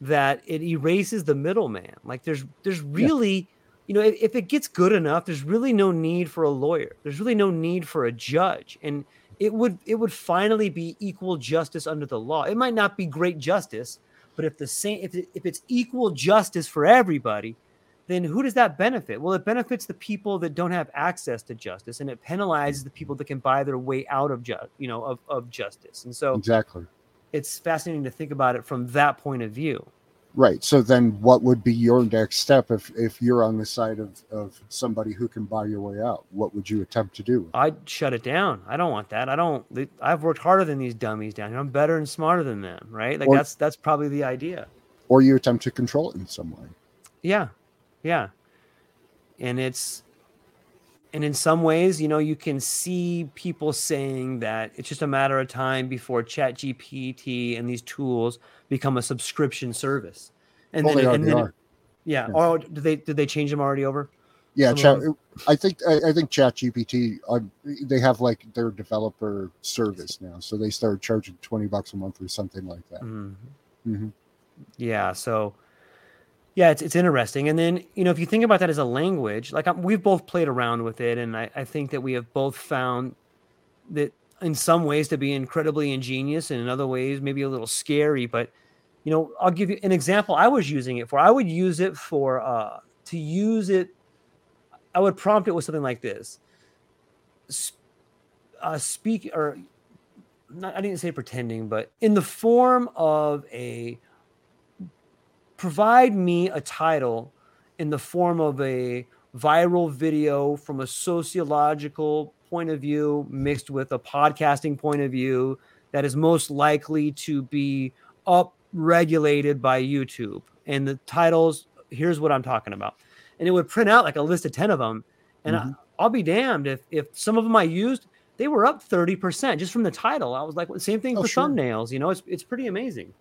that it erases the middleman. Like there's there's really yeah. you know, if, if it gets good enough, there's really no need for a lawyer. There's really no need for a judge. And it would it would finally be equal justice under the law. It might not be great justice, but if the same if, it, if it's equal justice for everybody, then who does that benefit? Well, it benefits the people that don't have access to justice, and it penalizes the people that can buy their way out of just you know of, of justice. And so exactly, it's fascinating to think about it from that point of view. Right. So then what would be your next step if if you're on the side of of somebody who can buy your way out? What would you attempt to do? I'd shut it down. I don't want that. I don't I've worked harder than these dummies down here. I'm better and smarter than them, right? Like or, that's that's probably the idea. Or you attempt to control it in some way. Yeah. Yeah. And it's and in some ways, you know, you can see people saying that it's just a matter of time before Chat GPT and these tools become a subscription service. And well, then, are, and then yeah. yeah. Oh, did they did they change them already over? Yeah, chat, I think I, I, think Chat GPT uh, they have like their developer service now, so they started charging twenty bucks a month or something like that. Mm-hmm. Mm-hmm. Yeah, so yeah, it's it's interesting. And then you know if you think about that as a language, like I'm, um, we've both played around with it, and I, I think that we have both found that in some ways to be incredibly ingenious, and in other ways maybe a little scary, but you know, I'll give you an example I was using it for. I would use it for uh, to use it. I would prompt it with something like this: uh, speak or not, I didn't say pretending, but in the form of a provide me a title in the form of a viral video from a sociological point of view mixed with a podcasting point of view that is most likely to be up regulated by YouTube. And the titles, here's what I'm talking about. And it would print out like a list of 10 of them. And mm-hmm. I, will be damned if, if some of them I used, they were up 30% just from the title. I was like, well, same thing oh, for sure. thumbnails. You know, it's, it's pretty amazing.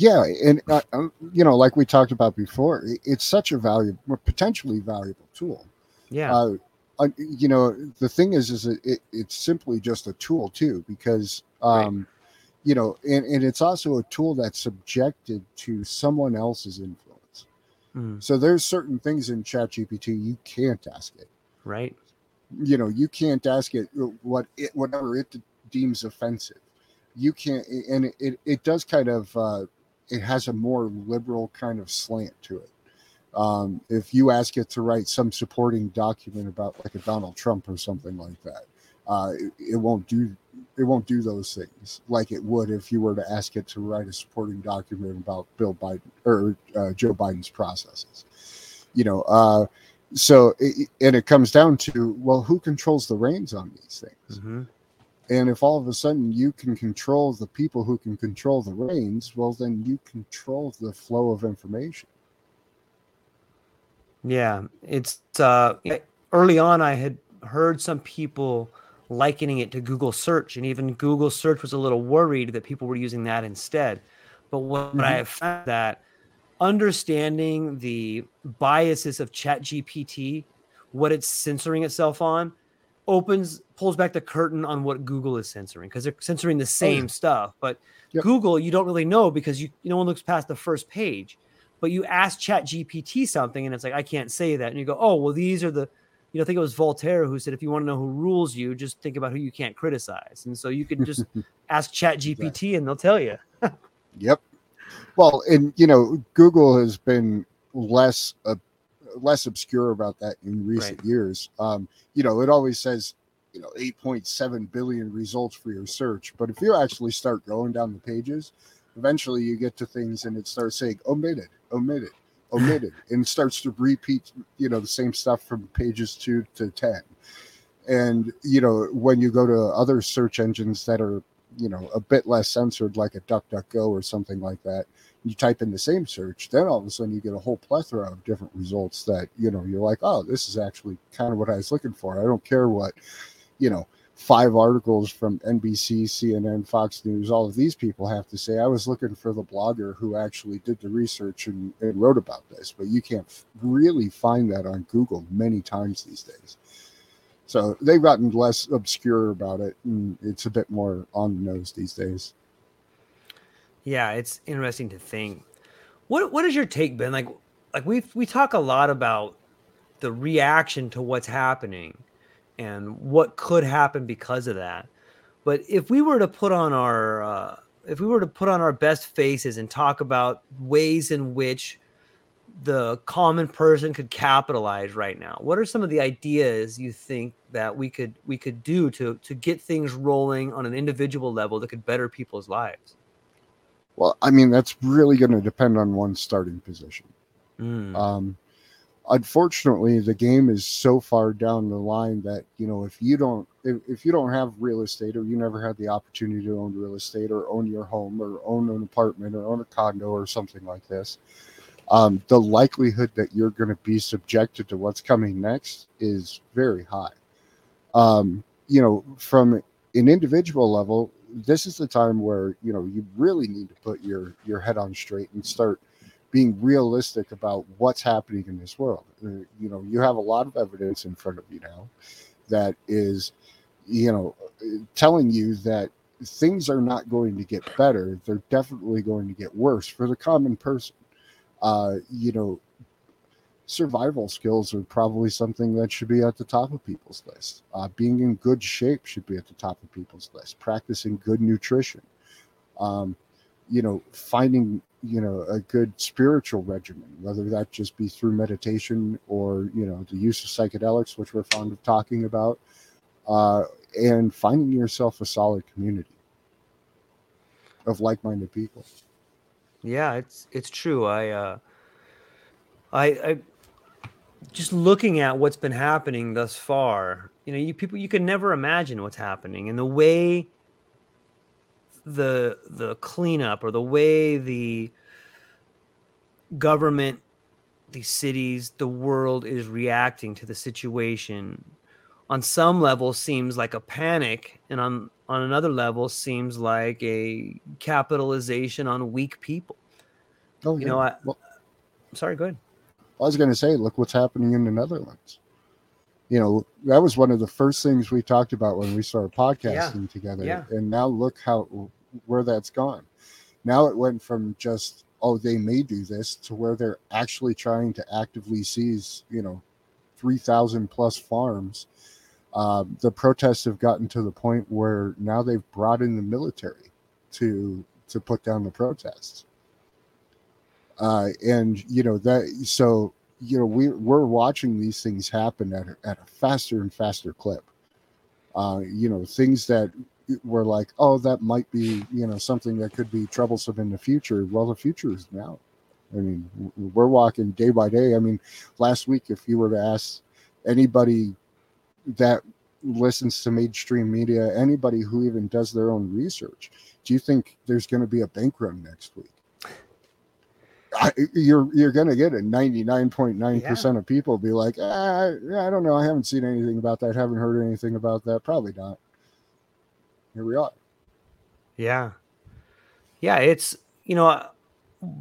Yeah. And, uh, um, you know, like we talked about before, it's such a valuable, potentially valuable tool. Yeah. Uh, uh, you know, the thing is, is it, it's simply just a tool too, because, um, right you know, and, and it's also a tool that's subjected to someone else's influence. Mm. So there's certain things in ChatGPT you can't ask it. Right. You know, you can't ask it what it whatever it deems offensive. You can't, and it, it, it does kind of uh, it has a more liberal kind of slant to it. Um, if you ask it to write some supporting document about like a Donald Trump or something like that, uh, it, it, won't do it won't do those things like it would if you were to ask it to write a supporting document about Bill Biden or uh, Joe Biden's processes. You know, uh, so it, and it comes down to well, who controls the reins on these things? Mm-hmm. And if all of a sudden you can control the people who can control the reins, well, then you control the flow of information. Yeah, it's uh, early on. I had heard some people likening it to Google search. And even Google search was a little worried that people were using that instead. But what mm-hmm. I have found that understanding the biases of ChatGPT, what it's censoring itself on opens pulls back the curtain on what google is censoring because they're censoring the same oh, yeah. stuff but yep. google you don't really know because you no one looks past the first page but you ask chat gpt something and it's like i can't say that and you go oh well these are the you know, I think it was Voltaire who said, if you want to know who rules you, just think about who you can't criticize. And so you can just ask Chat GPT exactly. and they'll tell you. yep. Well, and you know, Google has been less uh, less obscure about that in recent right. years. Um, you know, it always says, you know, 8.7 billion results for your search, but if you actually start going down the pages, eventually you get to things and it starts saying omitted, omitted, omitted and starts to repeat you know the same stuff from pages 2 to 10 and you know when you go to other search engines that are you know a bit less censored like a duckduckgo or something like that you type in the same search then all of a sudden you get a whole plethora of different results that you know you're like oh this is actually kind of what i was looking for i don't care what you know five articles from NBC, CNN, Fox News, all of these people have to say, I was looking for the blogger who actually did the research and, and wrote about this, but you can't really find that on Google many times these days. So they've gotten less obscure about it, and it's a bit more on the nose these days. Yeah, it's interesting to think. What what is your take, Ben? Like, like we we talk a lot about the reaction to what's happening and what could happen because of that. But if we were to put on our uh, if we were to put on our best faces and talk about ways in which the common person could capitalize right now, what are some of the ideas you think that we could we could do to to get things rolling on an individual level that could better people's lives? Well, I mean that's really going to depend on one's starting position. Mm. Um, unfortunately, the game is so far down the line that you know if you don't if, if you don't have real estate or you never had the opportunity to own real estate or own your home or own an apartment or own a condo or something like this, um, the likelihood that you're going to be subjected to what's coming next is very high. Um, you know, from an individual level, this is the time where you know you really need to put your your head on straight and start being realistic about what's happening in this world. Uh, you know, you have a lot of evidence in front of you now that is, you know, telling you that things are not going to get better. They're definitely going to get worse for the common person. Uh, you know, survival skills are probably something that should be at the top of people's list. Uh, being in good shape should be at the top of people's list. Practicing good nutrition. Um, you know, finding you know a good spiritual regimen whether that just be through meditation or you know the use of psychedelics which we're fond of talking about uh, and finding yourself a solid community of like-minded people Yeah, it's it's true. I uh I I just looking at what's been happening thus far, you know, you people you can never imagine what's happening and the way the the cleanup or the way the government, the cities, the world is reacting to the situation on some level seems like a panic and on on another level seems like a capitalization on weak people. oh You know, I well, sorry, go ahead. I was going to say, look what's happening in the Netherlands. You know, that was one of the first things we talked about when we started podcasting together. Yeah. And now look how where that's gone. Now it went from just oh they may do this to where they're actually trying to actively seize you know three thousand plus farms. Um, the protests have gotten to the point where now they've brought in the military to to put down the protests uh, and you know that so you know we we're watching these things happen at at a faster and faster clip. Uh, you know things that were like oh that might be you know something that could be troublesome in the future. Well the future is now. I mean we're walking day by day. I mean last week if you were to ask anybody that listens to mainstream media anybody who even does their own research do you think there's going to be a bank run next week I, you're you're gonna get a Ninety nine point nine percent of people be like, ah, I don't know. I haven't seen anything about that. Haven't heard anything about that. Probably not. Here we are. Yeah. Yeah, it's you know,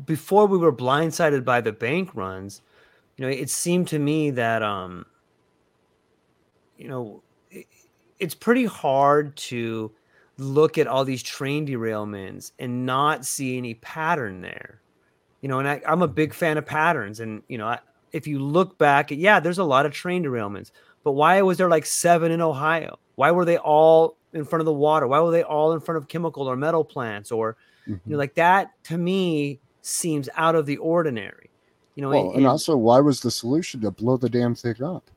before we were blindsided by the bank runs, you know, it seemed to me that um you know, it, it's pretty hard to look at all these train derailments and not see any pattern there. You know, and I, I'm a big fan of patterns. And, you know, I, if you look back, yeah, there's a lot of train derailments, but why was there like seven in Ohio? Why were they all in front of the water? Why were they all in front of chemical or metal plants? Or, Mhm. you know, like that to me seems out of the ordinary. You know, well, and- and also, why was the solution to blow the damn thing up?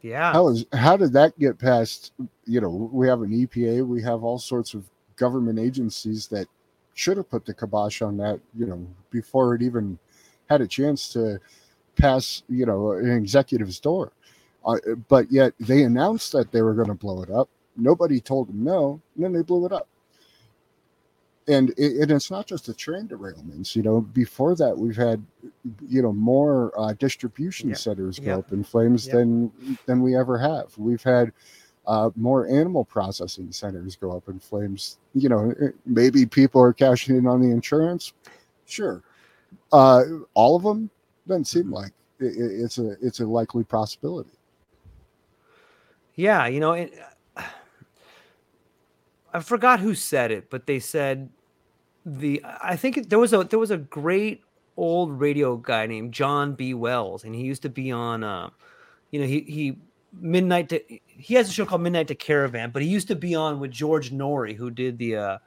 yeah, How is how did that get past? You know, we have an EPA, we have all sorts of government agencies that should have put the kibosh on that. You know, before it even had a chance to pass. You know, an executive's door. Uh, but yet they announced that they were going to blow it up. Nobody told them no, and then they blew it up. And, it, and it's not just the train derailments. You know, before that, we've had, you know, more uh, distribution Yep. centers go Yep. up in flames Yep. than than we ever have. We've had uh, more animal processing centers go up in flames. You know, eh, maybe people are cashing in on the insurance. Sure, uh, all of them doesn't seem like it, it- it's a it's a likely possibility. Yeah, you know, it, I forgot who said it, but they said the I think there was a there was a great old radio guy named John B. Wells, and he used to be on, uh, you know, he he midnight to he has a show called Midnight to Caravan, but he used to be on with George Noory, who did the uh,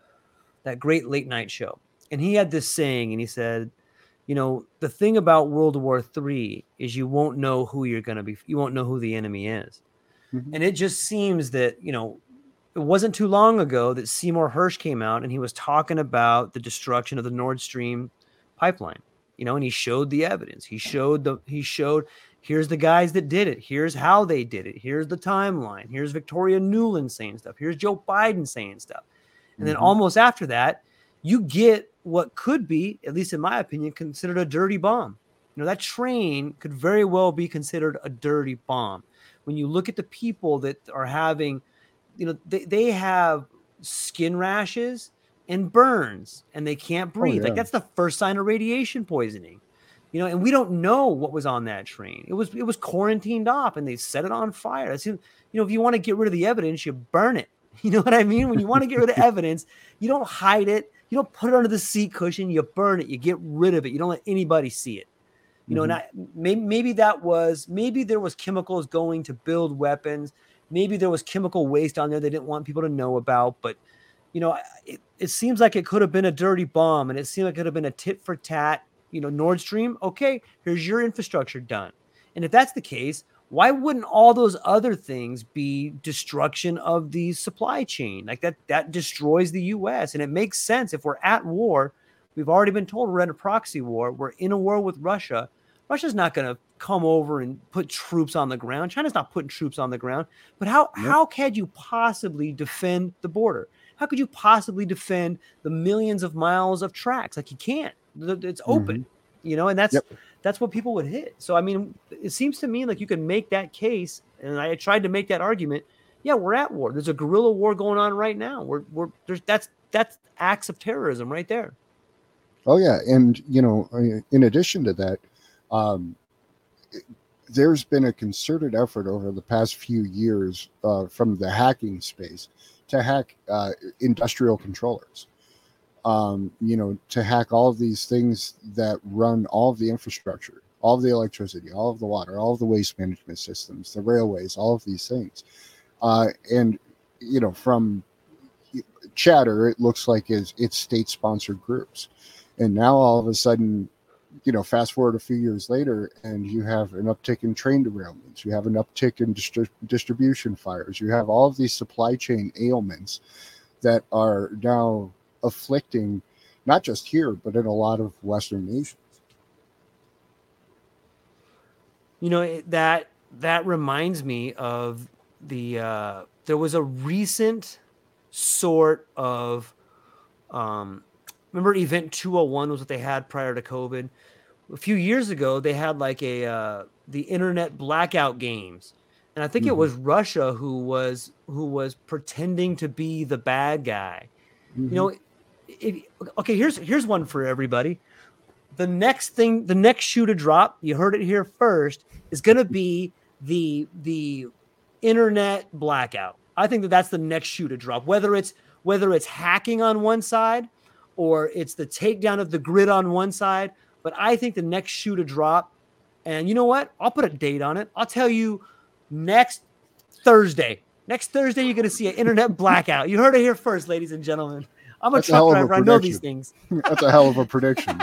that great late night show, and he had this saying, and he said, you know, the thing about World War Three is you won't know who you're to be, you won't know who the enemy is, mm-hmm. and it just seems that you know it wasn't too long ago that Seymour Hersh came out and he was talking about the destruction of the Nord Stream pipeline. You know, and he showed the evidence. He showed the he showed here's the guys that did it. Here's how they did it. Here's the timeline. Here's Victoria Nuland saying stuff. Here's Joe Biden saying stuff. And then mm-hmm. almost after that, you get what could be, at least in my opinion, considered a dirty bomb. You know, that train could very well be considered a dirty bomb. When you look at the people that are having you know they, they have skin rashes and burns and they can't oh, breathe. Oh, yeah. Like that's the first sign of radiation poisoning. You know, and we don't know what was on that train. It was it was quarantined off and they set it on fire. That's you know, if you want to get rid of the evidence, you burn it. You know what I mean? When you want to get rid of evidence, you don't hide it. You don't put it under the seat cushion. You burn it. You get rid of it. You don't let anybody see it. You know, mm-hmm. and I, maybe, maybe that was maybe there was chemicals going to build weapons maybe there was chemical waste on there they didn't want people to know about but you know it, it seems like it could have been a dirty bomb and it seemed like it could have been a tit for tat you know nord stream okay here's your infrastructure done and if that's the case why wouldn't all those other things be destruction of the supply chain like that that destroys the us and it makes sense if we're at war we've already been told we're in a proxy war we're in a war with russia russia's not going to come over and put troops on the ground. China's not putting troops on the ground. But how yep. how can you possibly defend the border? How could you possibly defend the millions of miles of tracks? Like you can't. It's open, mm-hmm. you know, and that's yep. that's what people would hit. So I mean, it seems to me like you can make that case, and I tried to make that argument. Yeah, we're at war. There's a guerrilla war going on right now. We're we're there's that's that's acts of terrorism right there. Oh yeah, and you know, in addition to that, um, there's been a concerted effort over the past few years uh, from the hacking space to hack uh, industrial controllers. Um, you know, to hack all of these things that run all of the infrastructure, all of the electricity, all of the water, all of the waste management systems, the railways, all of these things. Uh, and you know, from chatter, it looks like it's, it's state-sponsored groups, and now all of a sudden, you know, fast forward a few years later, and you have an uptick in train derailments, you have an uptick in distri- distribution fires, you have all of these supply chain ailments that are now afflicting not just here, but in a lot of Western nations. You know that that reminds me of the uh, there was a recent sort of um, remember event 201 was what they had prior to covid a few years ago they had like a uh, the internet blackout games and i think mm-hmm. it was russia who was who was pretending to be the bad guy mm-hmm. you know if, okay here's here's one for everybody the next thing the next shoe to drop you heard it here first is going to be the the internet blackout i think that that's the next shoe to drop whether it's whether it's hacking on one side or it's the takedown of the grid on one side. But I think the next shoe to drop, and you know what? I'll put a date on it. I'll tell you next Thursday. Next Thursday, you're going to see an internet blackout. You heard it here first, ladies and gentlemen. I'm a That's truck a driver. I know these things. That's a hell of a prediction.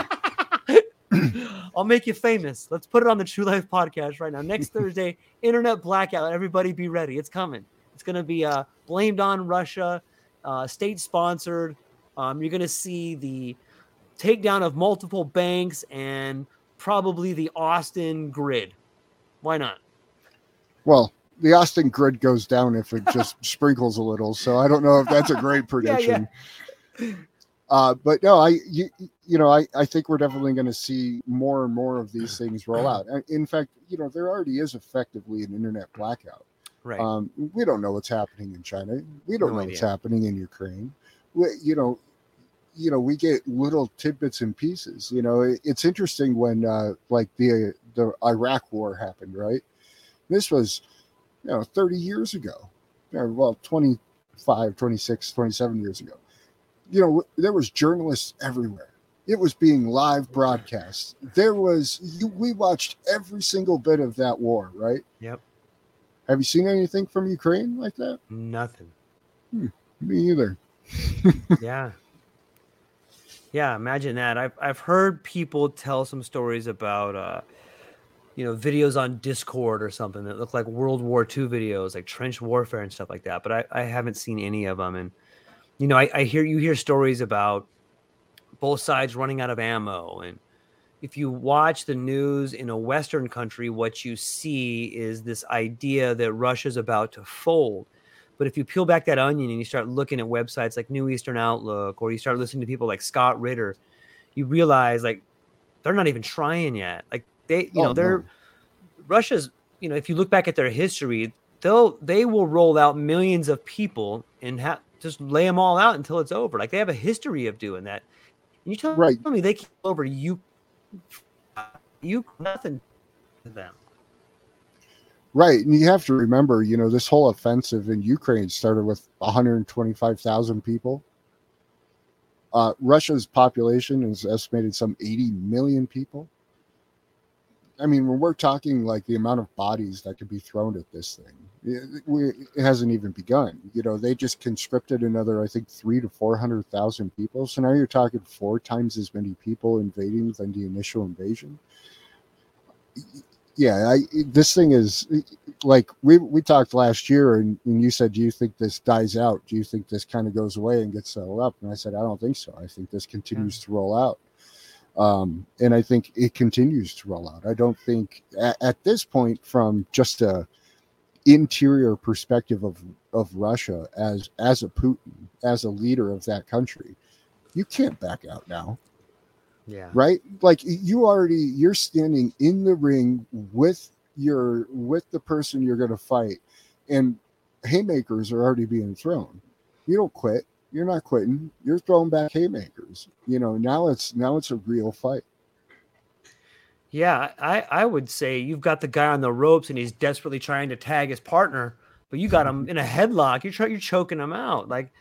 I'll make you famous. Let's put it on the True Life podcast right now. Next Thursday, internet blackout. Everybody be ready. It's coming. It's going to be uh, blamed on Russia, uh, state sponsored. Um, you're going to see the takedown of multiple banks and probably the Austin grid. Why not? Well, the Austin grid goes down if it just sprinkles a little. So I don't know if that's a great prediction. yeah, yeah. Uh, but no, I you, you know I, I think we're definitely going to see more and more of these things roll out. In fact, you know there already is effectively an internet blackout. Right. Um, we don't know what's happening in China. We don't no know idea. what's happening in Ukraine. We, you know, you know we get little tidbits and pieces you know it, it's interesting when uh like the the iraq war happened right this was you know 30 years ago well 25 26 27 years ago you know there was journalists everywhere it was being live broadcast. There was you, we watched every single bit of that war, right? Yep. Have you seen anything from Ukraine like that? Nothing. Me either. yeah. Yeah, imagine that. I've I've heard people tell some stories about uh you know videos on Discord or something that look like World War II videos, like trench warfare and stuff like that. But I, I haven't seen any of them. And you know, I, I hear you hear stories about both sides running out of ammo. And if you watch the news in a Western country, what you see is this idea that Russia's about to fold. But if you peel back that onion and you start looking at websites like New Eastern Outlook, or you start listening to people like Scott Ritter, you realize like they're not even trying yet. Like they, you Oh, know, they're no. Russia's. You know, if you look back at their history, they'll they will roll out millions of people and ha- just lay them all out until it's over. Like they have a history of doing that. And you tell Right. me they came over you, you nothing to them. Right. And you have to remember, you know, this whole offensive in Ukraine started with 125,000 people. Uh, Russia's population is estimated some 80 million people. I mean, when we're talking like the amount of bodies that could be thrown at this thing, it, we, it hasn't even begun. You know, they just conscripted another, I think, three to 400,000 people. So now you're talking four times as many people invading than the initial invasion yeah, I this thing is like we we talked last year, and, and you said, do you think this dies out? Do you think this kind of goes away and gets settled up? And I said, I don't think so. I think this hmm. continues to roll out, um, and I think it continues to roll out. I don't think at, at this point, from just a interior perspective of of Russia as as a Putin as a leader of that country, you can't back out now Yeah. right like you already you're standing in the ring with your with the person you're going to fight and haymakers are already being thrown you don't quit you're not quitting you're throwing back haymakers you know now it's now it's a real fight Yeah, I, I would say you've got the guy on the ropes and he's desperately trying to tag his partner, but you got him in a headlock. You're try, you're choking him out. Like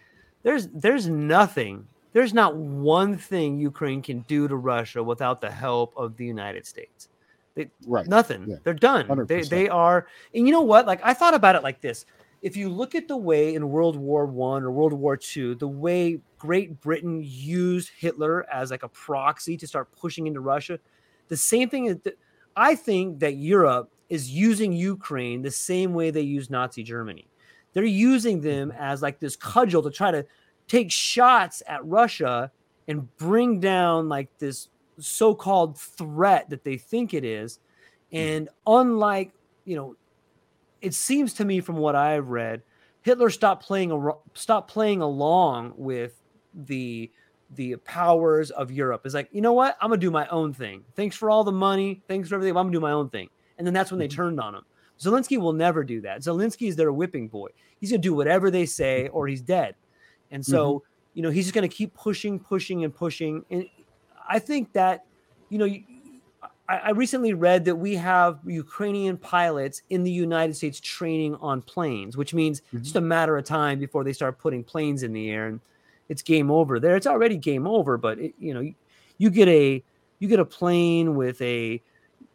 there's there's nothing. There's not one thing Ukraine can do to Russia without the help of the United States. They, right Nothing. Yeah. They're done. They 100%. they are. And you know what? Like I thought about it like this. If you look at the way in World War One or World War Two, the way Great Britain used Hitler as like a proxy to start pushing into Russia, the same thing is that I think that Europe is using Ukraine the same way they use Nazi Germany. They're using them mm-hmm. as like this cudgel to try to take shots at Russia and bring down like this so-called threat that they think it is. Mm. And unlike, you know, it seems to me from what I've read, Hitler stopped playing a stopped playing along with the the powers of Europe. It's like, you know what? I'm gonna do my own thing. Thanks for all the money. Thanks for everything. I'm gonna do my own thing. And then that's when they mm-hmm. turned on him. Zelensky will never do that. Zelensky is their whipping boy. He's gonna do whatever they say, or he's dead. And so, mm-hmm. you know, he's just gonna keep pushing, pushing, and pushing. And I think that, you know, you- I, I recently read that we have Ukrainian pilots in the United States training on planes, which means Mhm. just a matter of time before they start putting planes in the air and it's game over there. It's already game over, but it, you know, you, you get a you get a plane with a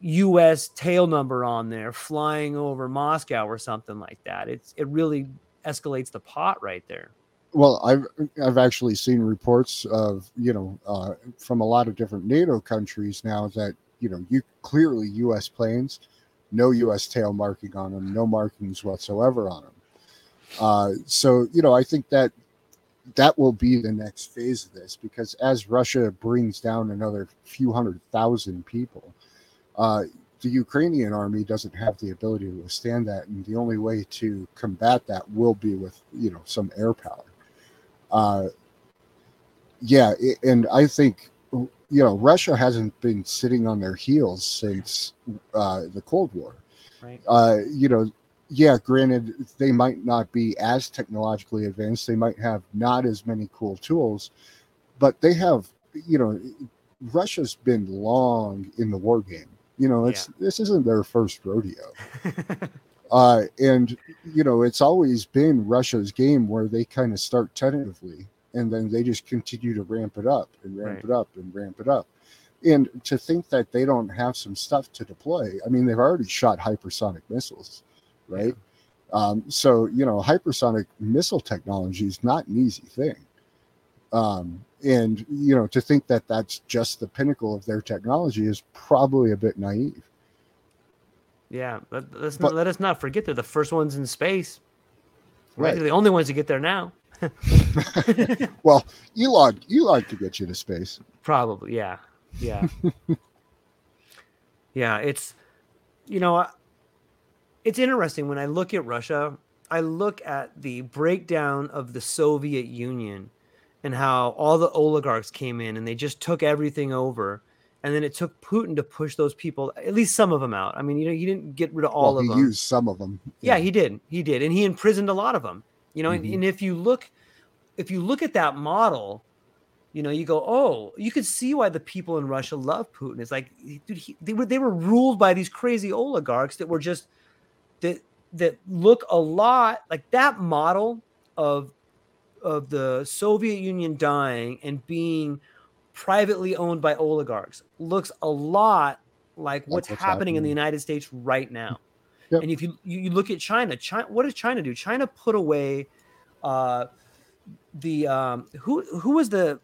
U.S. tail number on there flying over Moscow or something like that. It's it really escalates the pot right there. well i've i've actually seen reports of you know uh, from a lot of different nato countries now that you know you clearly us planes no us tail marking on them no markings whatsoever on them uh, so you know i think that that will be the next phase of this because as russia brings down another few hundred thousand people uh, the Ukrainian army doesn't have the ability to withstand that, and the only way to combat that will be with you know some air power. Uh, yeah, i- and I think you know Russia hasn't been sitting on their heels since uh, the Cold War. Right. Uh, you know, yeah, granted they might not be as technologically advanced, they might have not as many cool tools, but they have you know Russia's been long in the war game. You know, it's this isn't their first rodeo. Uh, and you know, it's always been Russia's game where they kind of start tentatively and then they just continue to ramp it up and ramp Right. it up and ramp it up. And to think that they don't have some stuff to deploy, I mean, they've already shot hypersonic missiles, right? Um, so, you know, hypersonic missile technology is not an easy thing. Um, and, you know, to think that that's just the pinnacle of their technology is probably a bit naive. Yeah, let, let's But- not, let us not forget they're the first ones in space. Right, Right. they're the only ones to get there now. Well, Elon, Elon could get you to space. Probably, yeah, yeah, yeah. It's you know, it's interesting when I look at Russia. I look at the breakdown of the Soviet Union and how all the oligarchs came in and they just took everything over, and then it took Putin to push those people, at least some of them out. I mean, you know, he didn't get rid of all well, of he them. used some of them. Yeah, he did. He did, and he imprisoned a lot of them. You know, and, Mhm. and if you look, if you look at that model, you know, you go, oh, you could see why the people in Russia love Putin. It's like, dude, he, they were they were ruled by these crazy oligarchs that were just that that look a lot like that model of of the Soviet Union dying and being privately owned by oligarchs looks a lot like what's, what's happening in the. United States right now. Yep. And if you, you look at China, China, what does China do? China put away uh, the um, who who was the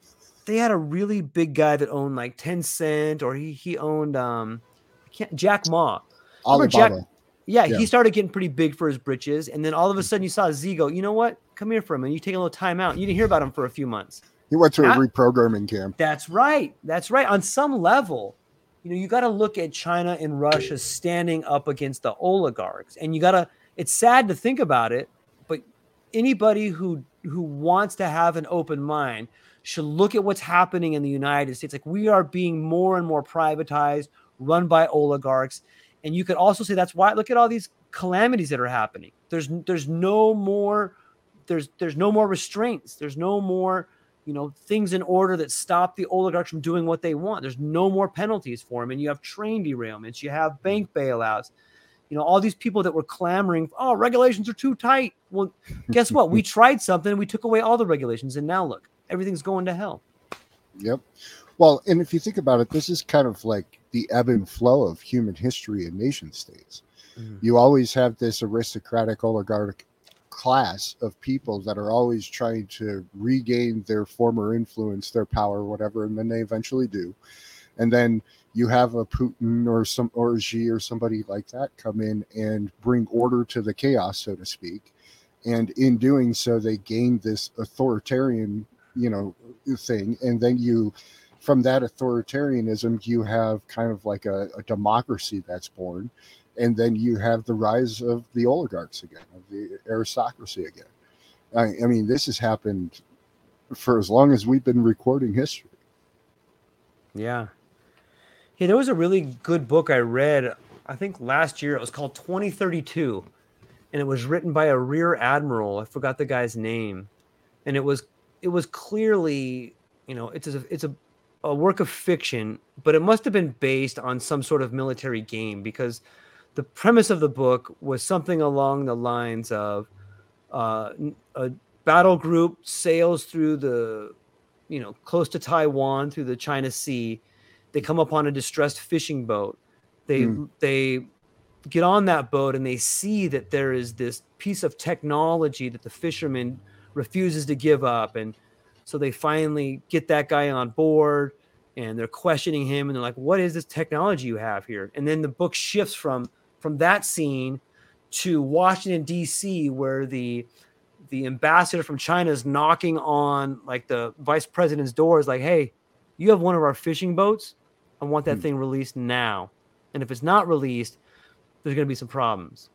they had a really big guy that owned like Tencent or he he owned um I can't Jack Ma. Remember Jack- Alibaba. Yeah, Yeah. he started getting pretty big for his britches, and then all of a sudden you saw Xi go, you know what? Come here for a minute. You take a little time out. You didn't hear about him for a few months. He went to a reprogramming camp. That's right. That's right. On some level, you know, you got to look at China and Russia standing up against the oligarchs, and you got to. It's sad to think about it, but anybody who who wants to have an open mind should look at what's happening in the United States. Like we are being more and more privatized, run by oligarchs, and you could also say that's why. Look at all these calamities that are happening. There's there's no more. There's there's no more restraints. There's no more you know things in order that stop the oligarchs from doing what they want there's no more penalties for them and you have train derailments you have bank bailouts you know all these people that were clamoring oh regulations are too tight well guess what we tried something we took away all the regulations and now look everything's going to hell Yep. Well, and if you think about it, this is kind of like the ebb and flow of human history and nation states. Mhm. You always have this aristocratic oligarch class of people that are always trying to regain their former influence, their power, whatever, and then they eventually do. And then you have a Putin or some or Xi or somebody like that come in and bring order to the chaos, so to speak. And in doing so, they gain this authoritarian, you know, thing. And then you, from that authoritarianism, you have kind of like a, a democracy that's born. And then you have the rise of the oligarchs again, of the aristocracy again. I, I mean, this has happened for as long as we've been recording history. yeah yeah there was a really good book i read i think last year it was called 2032 and it was written by a rear admiral i forgot the guy's name and it was it was clearly you know it's a it's a, a work of fiction but it must have been based on some sort of military game because the premise of the book was something along the lines of uh, a battle group sails through the you know close to taiwan through the china sea. They come upon a distressed fishing boat. They Hmm. they get on that boat and they see that there is this piece of technology that the fisherman refuses to give up. And so they finally get that guy on board and they're questioning him and they're like what is this technology you have here? And then the book shifts from from that scene to washington d.c where the the ambassador from china is knocking on like the vice president's door is like hey you have one of our fishing boats. I want that Hmm. thing released now. And if it's not released there's going to be some problems.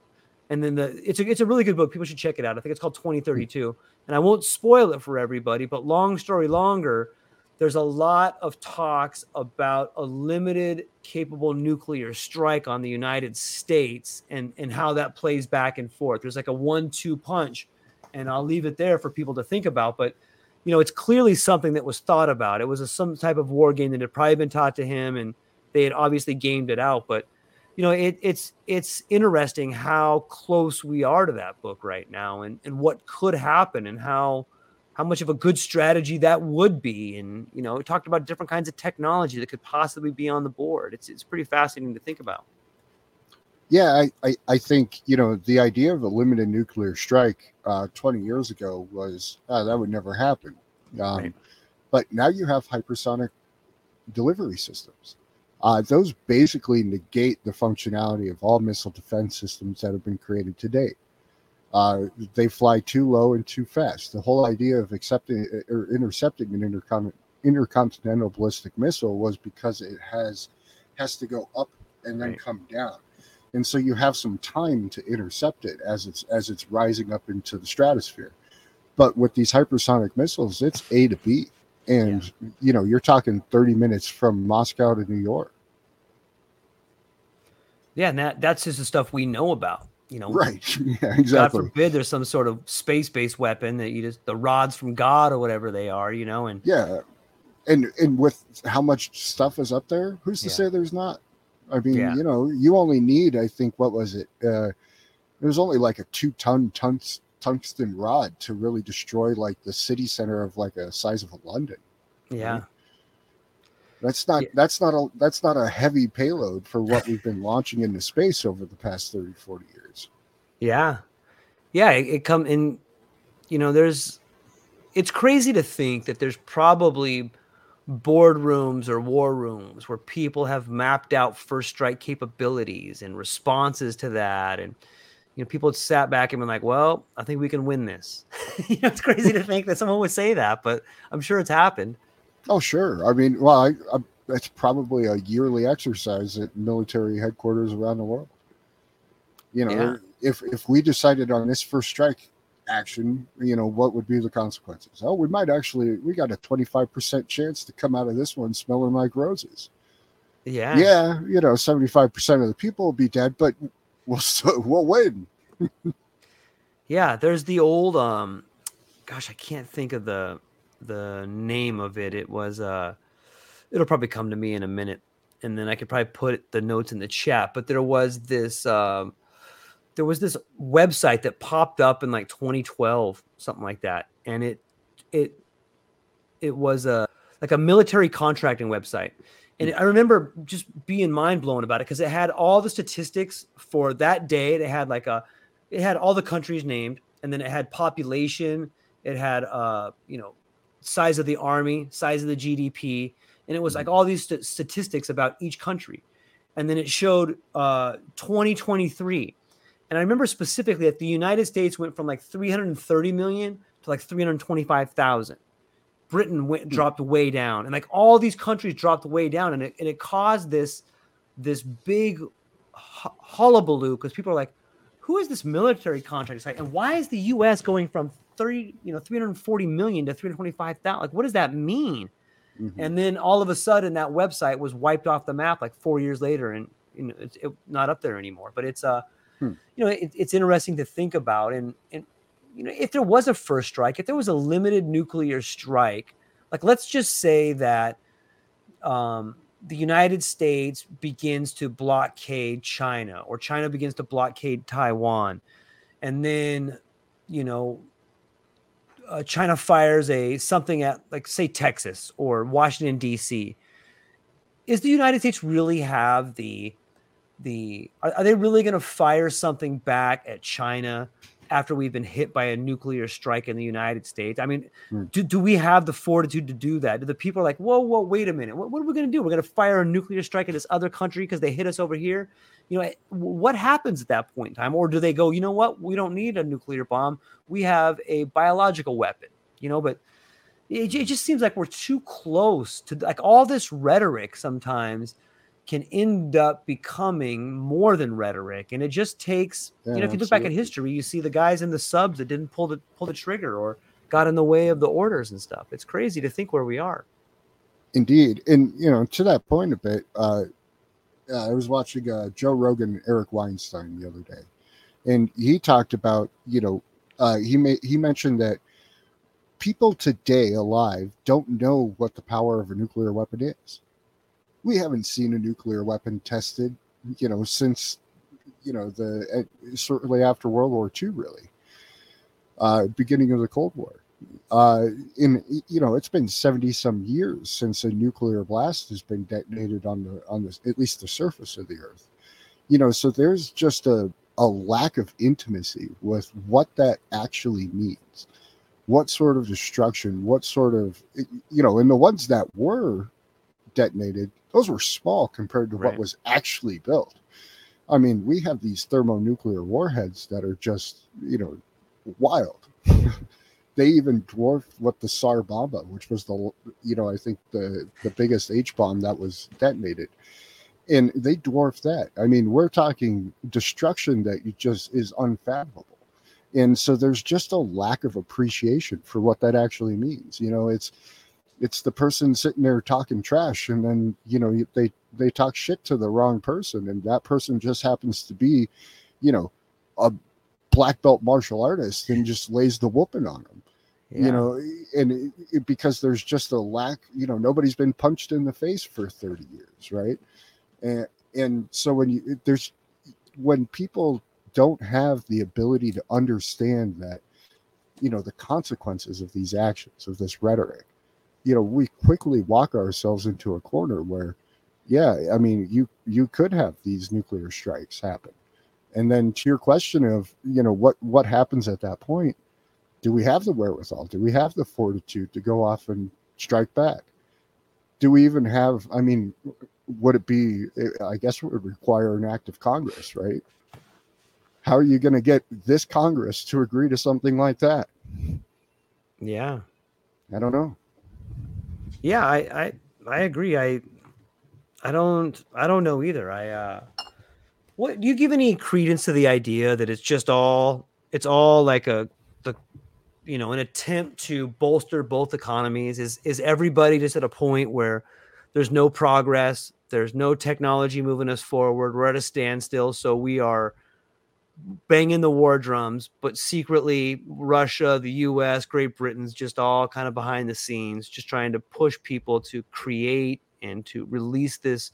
And then the it's a, it's a really good book. People should check it out. I think it's called 2032 and i won't spoil it for everybody but long story longer there's a lot of talks about a limited capable nuclear strike on the united states and and how that plays back and forth. There's like a one-two punch and i'll leave it there for people to think about but you know it's clearly something that was thought about. It was a, some type of war game that had probably been taught to him and they had obviously gamed it out but you know it, it's it's interesting how close we are to that book right now and and what could happen and how how much of a good strategy that would be. And, you know, we talked about different kinds of technology that could possibly be on the board. It's, it's pretty fascinating to think about. Yeah, I, I, I think, you know, the idea of a limited nuclear strike uh, 20 years ago was uh, that would never happen. Um, right. But now you have hypersonic delivery systems. Uh, those basically negate the functionality of all missile defense systems that have been created to date. Uh, they fly too low and too fast. The whole idea of accepting or intercepting an intercon- intercontinental ballistic missile was because it has has to go up and then right. come down, and so you have some time to intercept it as it's as it's rising up into the stratosphere. But with these hypersonic missiles, it's A to B, and yeah. you know you're talking 30 minutes from Moscow to New York. Yeah, and that that's just the stuff we know about you know, right? Yeah, exactly. God forbid there's some sort of space-based weapon that you just the rods from God or whatever they are, you know, and yeah, and and with how much stuff is up there, who's to yeah. say there's not? I mean, yeah. you know, you only need, I think, what was it? Uh, it was only like a two-ton tungs- tungsten rod to really destroy like the city center of like a size of a London. Yeah. Right? That's not yeah. that's not a that's not a heavy payload for what we've been launching into space over the past 30, 40 years. Yeah. Yeah, it, it come in you know, there's it's crazy to think that there's probably boardrooms or war rooms where people have mapped out first strike capabilities and responses to that and you know people sat back and been like well i think we can win this you know it's crazy to think that someone would say that but i'm sure it's happened Oh, sure. I mean, well, I, I, it's probably a yearly exercise at military headquarters around the world. You know, yeah. if if we decided on this first strike action, you know, what would be the consequences? Oh, we might actually we got a twenty five percent chance to come out of this one smelling like roses. Yeah, yeah. You know, seventy five percent of the people will be dead, but we'll still, we'll win. yeah, there's the old um, gosh, I can't think of the the name of it. It was uh it'll probably come to me in a minute and then I could probably put the notes in the chat. But there was this um there was this website that popped up in like 2012, something like that. And it it it was a like a military contracting website. And I remember just being mind blown about it because it had all the statistics for that day. It had like a, it had all the countries named, and then it had population. It had uh, you know, size of the army, size of the GDP, and it was like mm-hmm. all these st- statistics about each country. And then it showed uh, 2023. And I remember specifically that the United States went from like 330 million to like 325,000. Britain went hmm. dropped way down, and like all these countries dropped way down, and it and it caused this this big hullabaloo because people are like, "Who is this military contract site, and why is the U.S. going from 30, you know, 340 million to 325,000. Like, what does that mean? Mm-hmm. And then all of a sudden, that website was wiped off the map like four years later, and you know, it's it, not up there anymore. But it's uh, hmm. you know, it, it's interesting to think about, and and you know, if there was a first strike, if there was a limited nuclear strike, like let's just say that um, the United States begins to blockade China, or China begins to blockade Taiwan, and then you know uh, China fires a something at like say Texas or Washington D.C. Is the United States really have the the are, are they really going to fire something back at China after we've been hit by a nuclear strike in the United States? I mean, mm. do, do we have the fortitude to do that? Do the people are like, whoa, whoa, wait a minute, what, what are we going to do? We're going to fire a nuclear strike at this other country because they hit us over here? you know what happens at that point in time or do they go you know what we don't need a nuclear bomb we have a biological weapon you know but it, it just seems like we're too close to like all this rhetoric sometimes can end up becoming more than rhetoric and it just takes yeah, you know if you look back at history you see the guys in the subs that didn't pull the pull the trigger or got in the way of the orders and stuff. It's crazy to think where we are. Indeed. And you know to that point a bit uh uh, I was watching uh, Joe Rogan, and Eric Weinstein the other day, and he talked about you know uh, he made he mentioned that people today alive don't know what the power of a nuclear weapon is. We haven't seen a nuclear weapon tested, you know, since you know the uh, certainly after World War II, really, uh, beginning of the Cold War. Uh, in you know, it's been seventy some years since a nuclear blast has been detonated on the on the at least the surface of the Earth. You know, so there's just a a lack of intimacy with what that actually means. What sort of destruction? What sort of you know? And the ones that were detonated, those were small compared to right. what was actually built. I mean, we have these thermonuclear warheads that are just, you know, wild. they even dwarf what the Tsar Bomba, which was the, you know, I think the the biggest H bomb that was detonated, and they dwarf that. I mean, we're talking destruction that you just is unfathomable, and so there's just a lack of appreciation for what that actually means. You know, it's it's the person sitting there talking trash and then you know they they talk shit to the wrong person and that person just happens to be you know a black belt martial artist and just lays the whooping on them yeah. you know and it, it, because there's just a lack you know nobody's been punched in the face for 30 years right and and so when you there's when people don't have the ability to understand that you know the consequences of these actions of this rhetoric you know, we quickly walk ourselves into a corner where, yeah, I mean, you you could have these nuclear strikes happen, and then to your question of, you know, what what happens at that point? Do we have the wherewithal? Do we have the fortitude to go off and strike back? Do we even have? I mean, would it be? I guess it would require an act of Congress, right? How are you going to get this Congress to agree to something like that? Yeah, I don't know. Yeah, I, I I agree. I I don't I don't know either. I uh what do you give any credence to the idea that it's just all it's all like a the you know an attempt to bolster both economies is is everybody just at a point where there's no progress there's no technology moving us forward we're at a standstill so we are banging the war drums, but secretly Russia, the US, Great Britain's just all kind of behind the scenes, just trying to push people to create and to release this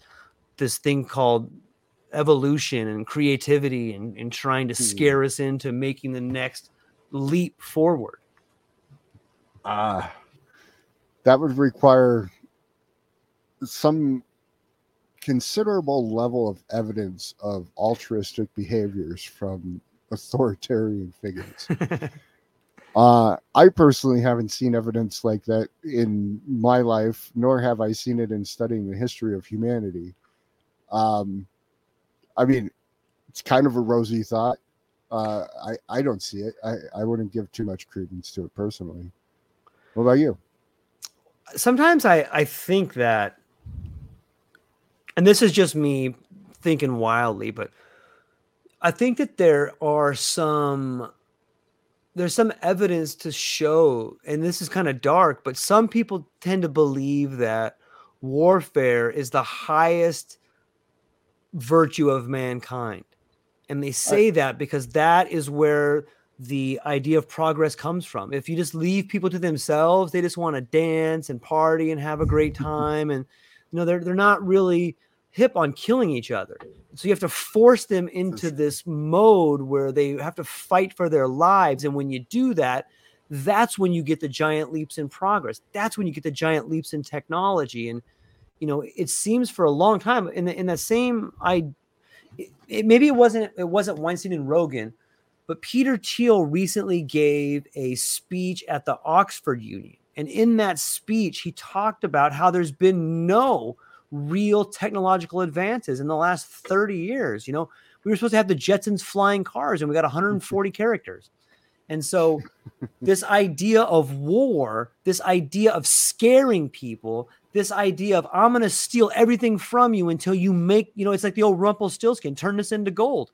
this thing called evolution and creativity and, and trying to hmm. scare us into making the next leap forward. Ah, uh, that would require some considerable level of evidence of altruistic behaviors from authoritarian figures. uh, I personally haven't seen evidence like that in my life, nor have I seen it in studying the history of humanity. Um, I mean, it's kind of a rosy thought. Uh, I, I don't see it. I, I wouldn't give too much credence to it personally. What about you? Sometimes I, I think that and this is just me thinking wildly, but I think that there are some there's some evidence to show, and this is kind of dark, but some people tend to believe that warfare is the highest virtue of mankind. And they say that because that is where the idea of progress comes from. If you just leave people to themselves, they just want to dance and party and have a great time and you know they're they're not really hip on killing each other. So you have to force them into this mode where they have to fight for their lives. And when you do that, that's when you get the giant leaps in progress. That's when you get the giant leaps in technology. And you know, it seems for a long time in the, in that same I it, it, maybe it wasn't it wasn't Weinstein and Rogan, but Peter Thiel recently gave a speech at the Oxford Union. And in that speech, he talked about how there's been no real technological advances in the last 30 years. You know, we were supposed to have the Jetsons flying cars and we got 140 characters. And so, this idea of war, this idea of scaring people, this idea of I'm going to steal everything from you until you make, you know, it's like the old Rumpelstiltskin, turn this into gold.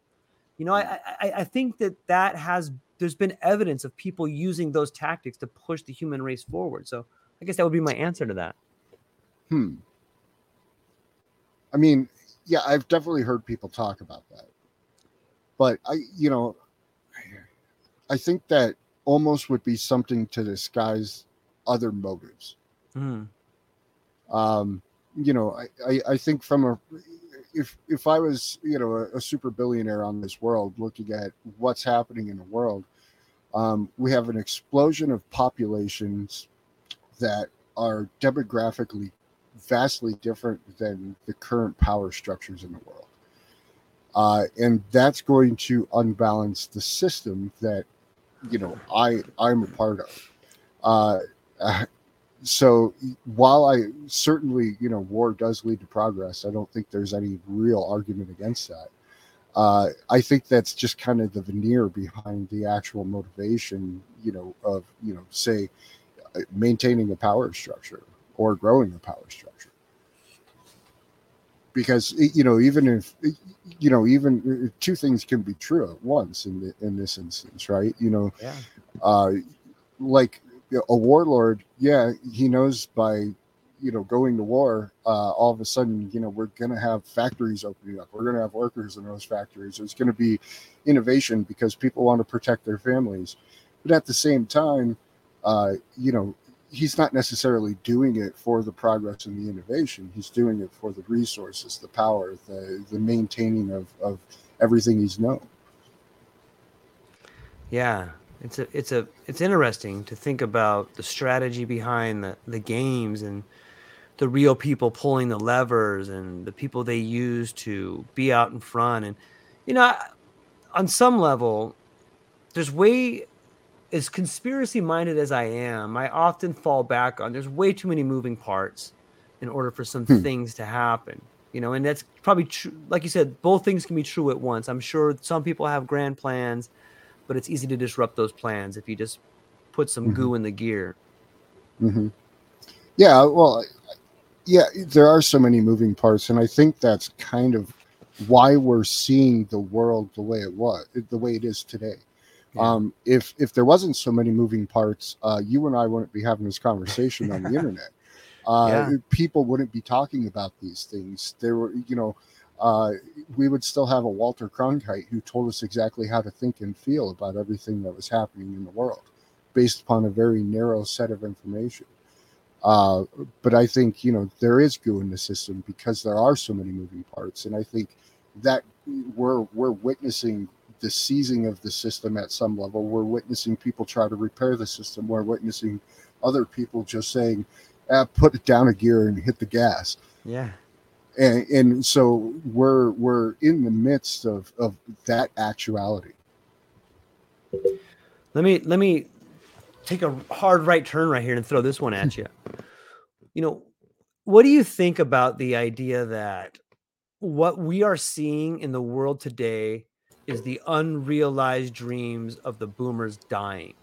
You know, I, I, I think that that has, there's been evidence of people using those tactics to push the human race forward. So I guess that would be my answer to that. Hmm. I mean, yeah, I've definitely heard people talk about that. But I, you know, I think that almost would be something to disguise other motives. Mm. Um, you know, I, I, I, think from a if if I was you know a, a, super billionaire on this world looking at what's happening in the world, Um, we have an explosion of populations that are demographically vastly different than the current power structures in the world. Uh, and that's going to unbalance the system that you know I I'm a part of. Uh, so while I certainly you know war does lead to progress, I don't think there's any real argument against that. Uh, I think that's just kind of the veneer behind the actual motivation, you know, of you know, say, uh, maintaining a power structure or growing a power structure. Because you know, even if you know, even uh, two things can be true at once in the, in this instance, right? You know, Yeah. uh, like a warlord, yeah, he knows by you know going to war, uh, all of a sudden, you know, we're going to have factories opening up. We're going to have workers in those factories. There's going to be innovation because people want to protect their families. But at the same time, uh, you know, he's not necessarily doing it for the progress and the innovation. He's doing it for the resources, the power, the the maintaining of of everything he's known. Yeah, it's a it's a it's interesting to think about the strategy behind the the games and the real people pulling the levers and the people they use to be out in front and you know on some level there's way as conspiracy minded as I am I often fall back on there's way too many moving parts in order for some Hmm. things to happen you know and that's probably true like you said both things can be true at once I'm sure some people have grand plans but it's easy to disrupt those plans if you just put some goo in the gear. hmm Yeah, well, yeah, there are so many moving parts, and I think that's kind of why we're seeing the world the way it was, the way it is today. Yeah. Um, if if there wasn't so many moving parts, uh, you and I wouldn't be having this conversation on the internet. Uh, Yeah. People wouldn't be talking about these things. There were, you know, uh, we would still have a Walter Cronkite who told us exactly how to think and feel about everything that was happening in the world, based upon a very narrow set of information. Uh, but I think you know there is goo in the system because there are so many moving parts, and I think that we're we're witnessing the seizing of the system at some level. We're witnessing people try to repair the system. We're witnessing other people just saying, ah, "Put it down a gear and hit the gas." Yeah. And, and so we're we're in the midst of of that actuality. Let me let me take a hard right turn right here and throw this one at you. You know, what do you think about the idea that what we are seeing in the world today is the unrealized dreams of the boomers dying?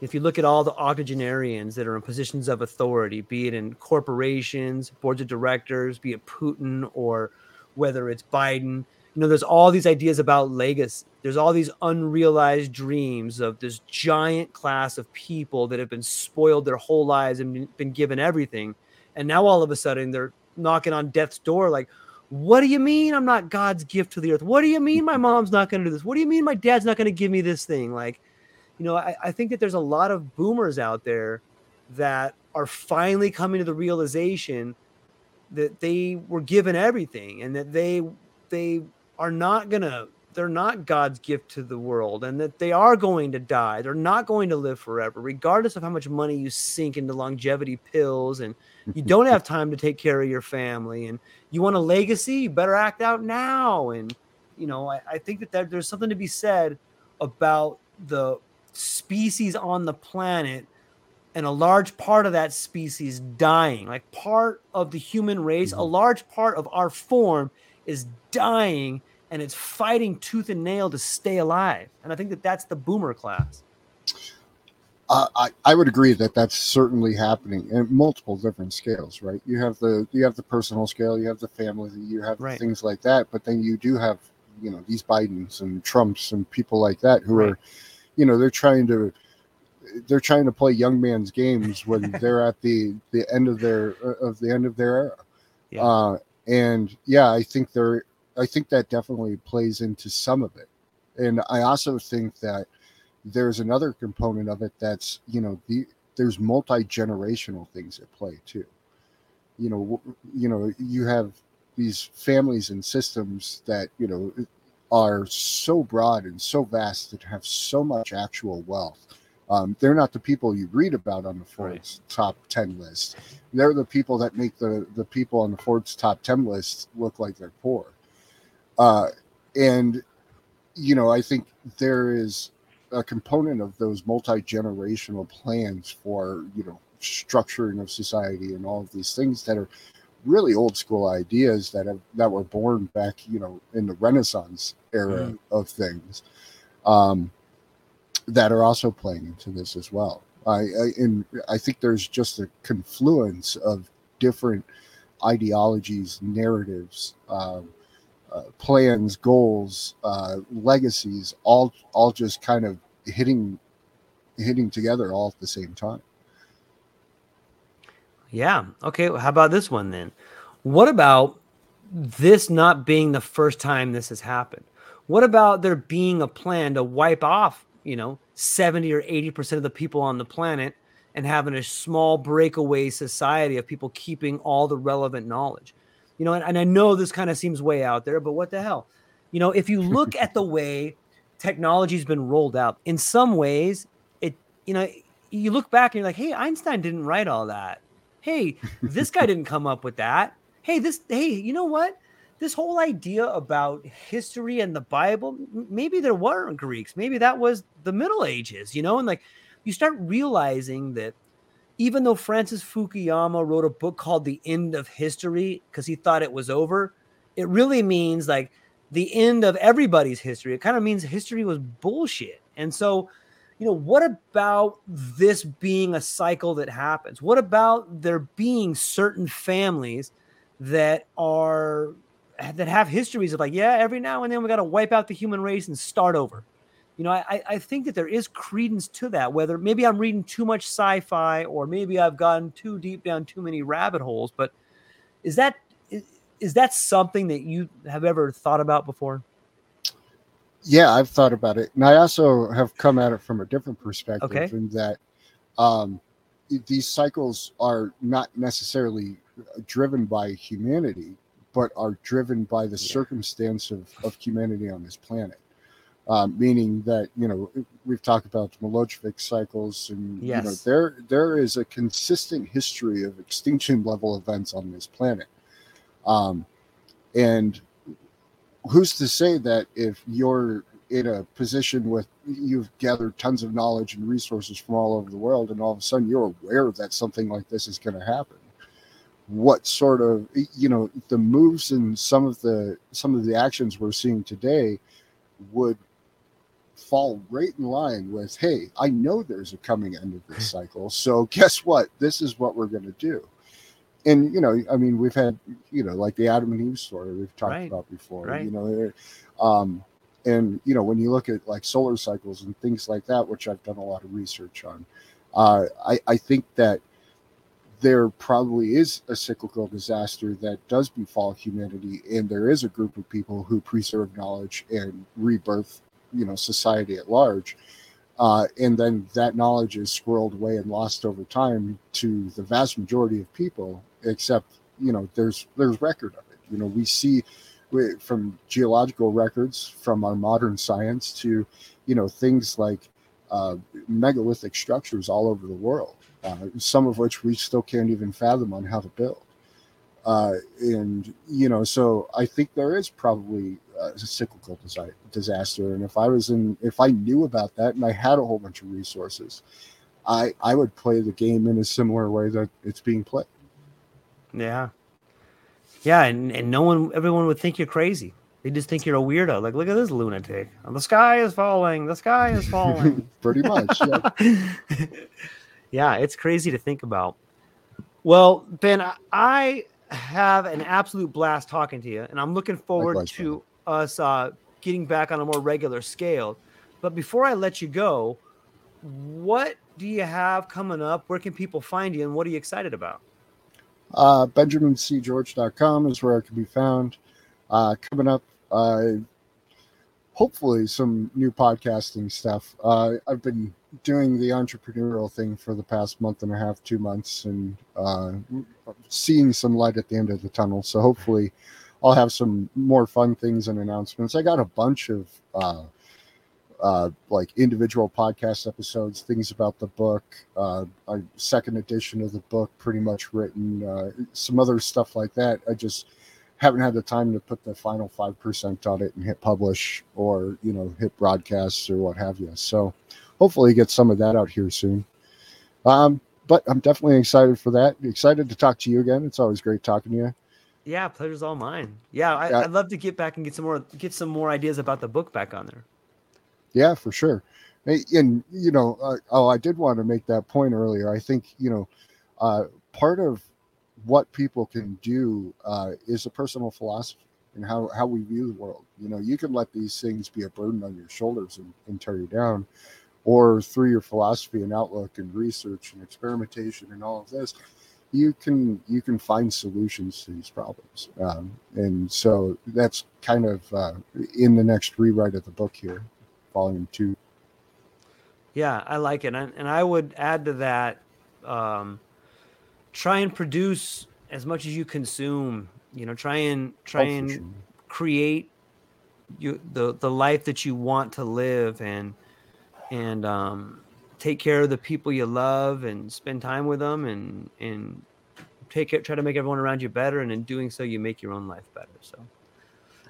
If you look at all the octogenarians that are in positions of authority, be it in corporations, boards of directors, be it Putin or whether it's Biden, you know, there's all these ideas about legacy. There's all these unrealized dreams of this giant class of people that have been spoiled their whole lives and been- been given everything. And now all of a sudden they're knocking on death's door like, what do you mean I'm not God's gift to the earth? What do you mean my mom's not going to do this? What do you mean my dad's not going to give me this thing? Like, you know, I, I think that there's a lot of boomers out there that are finally coming to the realization that they were given everything and that they they are not gonna they're not God's gift to the world and that they are going to die. They're not going to live forever, regardless of how much money you sink into longevity pills and you don't have time to take care of your family and you want a legacy, you better act out now. And you know, I, I think that there, there's something to be said about the species on the planet and a large part of that species dying like part of the human race a Mhm. large part of our form is dying and it's fighting tooth and nail to stay alive and i think that that's the boomer class Uh, I, I would agree that that's certainly happening in multiple different scales, right? You have the you have the personal scale, you have the family, you have Right. things like that, but then you do have you know these Bidens and Trumps and people like that who Right. are, you know, they're trying to they're trying to play young man's games when they're at the the end of their of the end of their era. Yeah. Uh, and yeah, I think there I think that definitely plays into some of it, and I also think that there's another component of it that's you know the there's multi-generational things at play too you know you know you have these families and systems that you know are so broad and so vast that have so much actual wealth. Um, they're not the people you read about on the Forbes right. top 10 list. They're the people that make the, the people on the Forbes top 10 list look like they're poor. Uh, and, you know, I think there is a component of those multi generational plans for, you know, structuring of society and all of these things that are really old school ideas that have that were born back, you know, in the Renaissance era mm. of things, um, that are also playing into this as well. I, I and I think there's just a confluence of different ideologies, narratives, um, uh, plans, goals, uh, legacies, all all just kind of hitting hitting together all at the same time. Yeah. Okay. How about this one then? What about this not being the first time this has happened? What about there being a plan to wipe off, you know, 70 or 80% of the people on the planet and having a small breakaway society of people keeping all the relevant knowledge? You know, and, and I know this kind of seems way out there, but what the hell? You know, if you look at the way technology's been rolled out, in some ways, it, you know, you look back and you're like, hey, Einstein didn't write all that hey, this guy didn't come up with that. Hey, this, hey, you know what? This whole idea about history and the Bible, maybe there weren't Greeks. Maybe that was the Middle Ages, you know? And like you start realizing that even though Francis Fukuyama wrote a book called The End of History because he thought it was over, it really means like the end of everybody's history. It kind of means history was bullshit. And so you know, what about this being a cycle that happens? What about there being certain families that are that have histories of like, yeah, every now and then we got to wipe out the human race and start over. You know, I, I think that there is credence to that. Whether maybe I'm reading too much sci-fi or maybe I've gone too deep down too many rabbit holes, but is that is that something that you have ever thought about before? Yeah, I've thought about it, and I also have come at it from a different perspective. Okay. In that, um, these cycles are not necessarily driven by humanity, but are driven by the yeah. circumstance of, of humanity on this planet. Um, meaning that you know we've talked about the Milankovitch cycles, and yes. you know there there is a consistent history of extinction level events on this planet, um, and who's to say that if you're in a position with you've gathered tons of knowledge and resources from all over the world and all of a sudden you're aware that something like this is going to happen what sort of you know the moves and some of the some of the actions we're seeing today would fall right in line with hey i know there's a coming end of this hmm. cycle so guess what? This is what we're going to do and you know, I mean, we've had you know, like the Adam and Eve story we've talked right. about before. Right. You know, um, and you know, when you look at like solar cycles and things like that, which I've done a lot of research on, uh, I, I think that there probably is a cyclical disaster that does befall humanity, and there is a group of people who preserve knowledge and rebirth, you know, society at large. Uh, and then that knowledge is squirreled away and lost over time to the vast majority of people except you know there's there's record of it. You know we see from geological records from our modern science to you know things like uh, megalithic structures all over the world uh, some of which we still can't even fathom on how to build. Uh, and you know so i think there is probably a cyclical disaster. And if i was in if i knew about that and i had a whole bunch of resources i i would play the game in a similar way that it's being played yeah. Yeah, and, and no one, everyone would think you're crazy. They just think you're a weirdo. Like, look at this lunatic. The sky is falling. The sky is falling. Pretty much. Yeah. yeah, it's crazy to think about. Well, Ben, I have an absolute blast talking to you, and I'm looking forward Likewise, to us uh, getting back on a more regular scale. But before I let you go, what do you have coming up? Where can people find you, and what are you excited about? Uh, BenjaminCGeorge.com is where I can be found. Uh, coming up, uh, hopefully, some new podcasting stuff. Uh, I've been doing the entrepreneurial thing for the past month and a half, two months, and uh, seeing some light at the end of the tunnel. So hopefully, I'll have some more fun things and announcements. I got a bunch of uh, like individual podcast episodes, things about the book, uh, a second edition of the book, pretty much written, uh, some other stuff like that. I just haven't had the time to put the final five percent on it and hit publish or you know hit broadcasts or what have you. So hopefully get some of that out here soon. Um, but I'm definitely excited for that. Excited to talk to you again. It's always great talking to you. Yeah, pleasure's all mine. Yeah, I, would love to get back and get some more get some more ideas about the book back on there. Yeah, for sure. And you know, uh, oh, I did want to make that point earlier. I think you know, uh, part of what people can do uh, is a personal philosophy and how, how we view the world. You know, you can let these things be a burden on your shoulders and, and tear you down, or through your philosophy and outlook and research and experimentation and all of this, you can you can find solutions to these problems. Um, and so that's kind of uh, in the next rewrite of the book here, volume two. Yeah, I like it, and, and I would add to that. Um, try and produce as much as you consume. You know, try and try oh, and sure. create you the the life that you want to live and and um, take care of the people you love and spend time with them and and take it try to make everyone around you better and in doing so you make your own life better so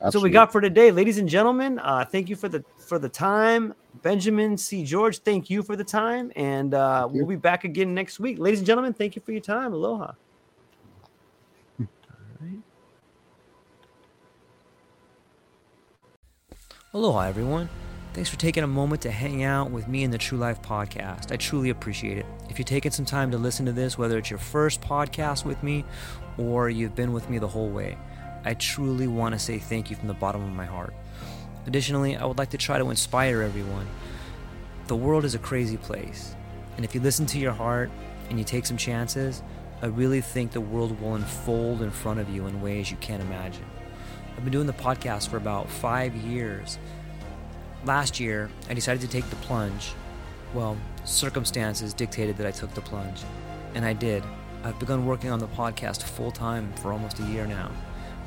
that's what we got for today. Ladies and gentlemen uh, thank you for the for the time. Benjamin c. George thank you for the time and uh, we'll be back again next week. Ladies and gentlemen thank you for your time. Aloha. Aloha, everyone. Thanks for taking a moment to hang out with me in the True Life podcast. I truly appreciate it. If you're taking some time to listen to this, whether it's your first podcast with me or you've been with me the whole way, I truly want to say thank you from the bottom of my heart. Additionally, I would like to try to inspire everyone. The world is a crazy place, and if you listen to your heart and you take some chances, I really think the world will unfold in front of you in ways you can't imagine. I've been doing the podcast for about five years. Last year, I decided to take the plunge. Well, circumstances dictated that I took the plunge, and I did. I've begun working on the podcast full time for almost a year now,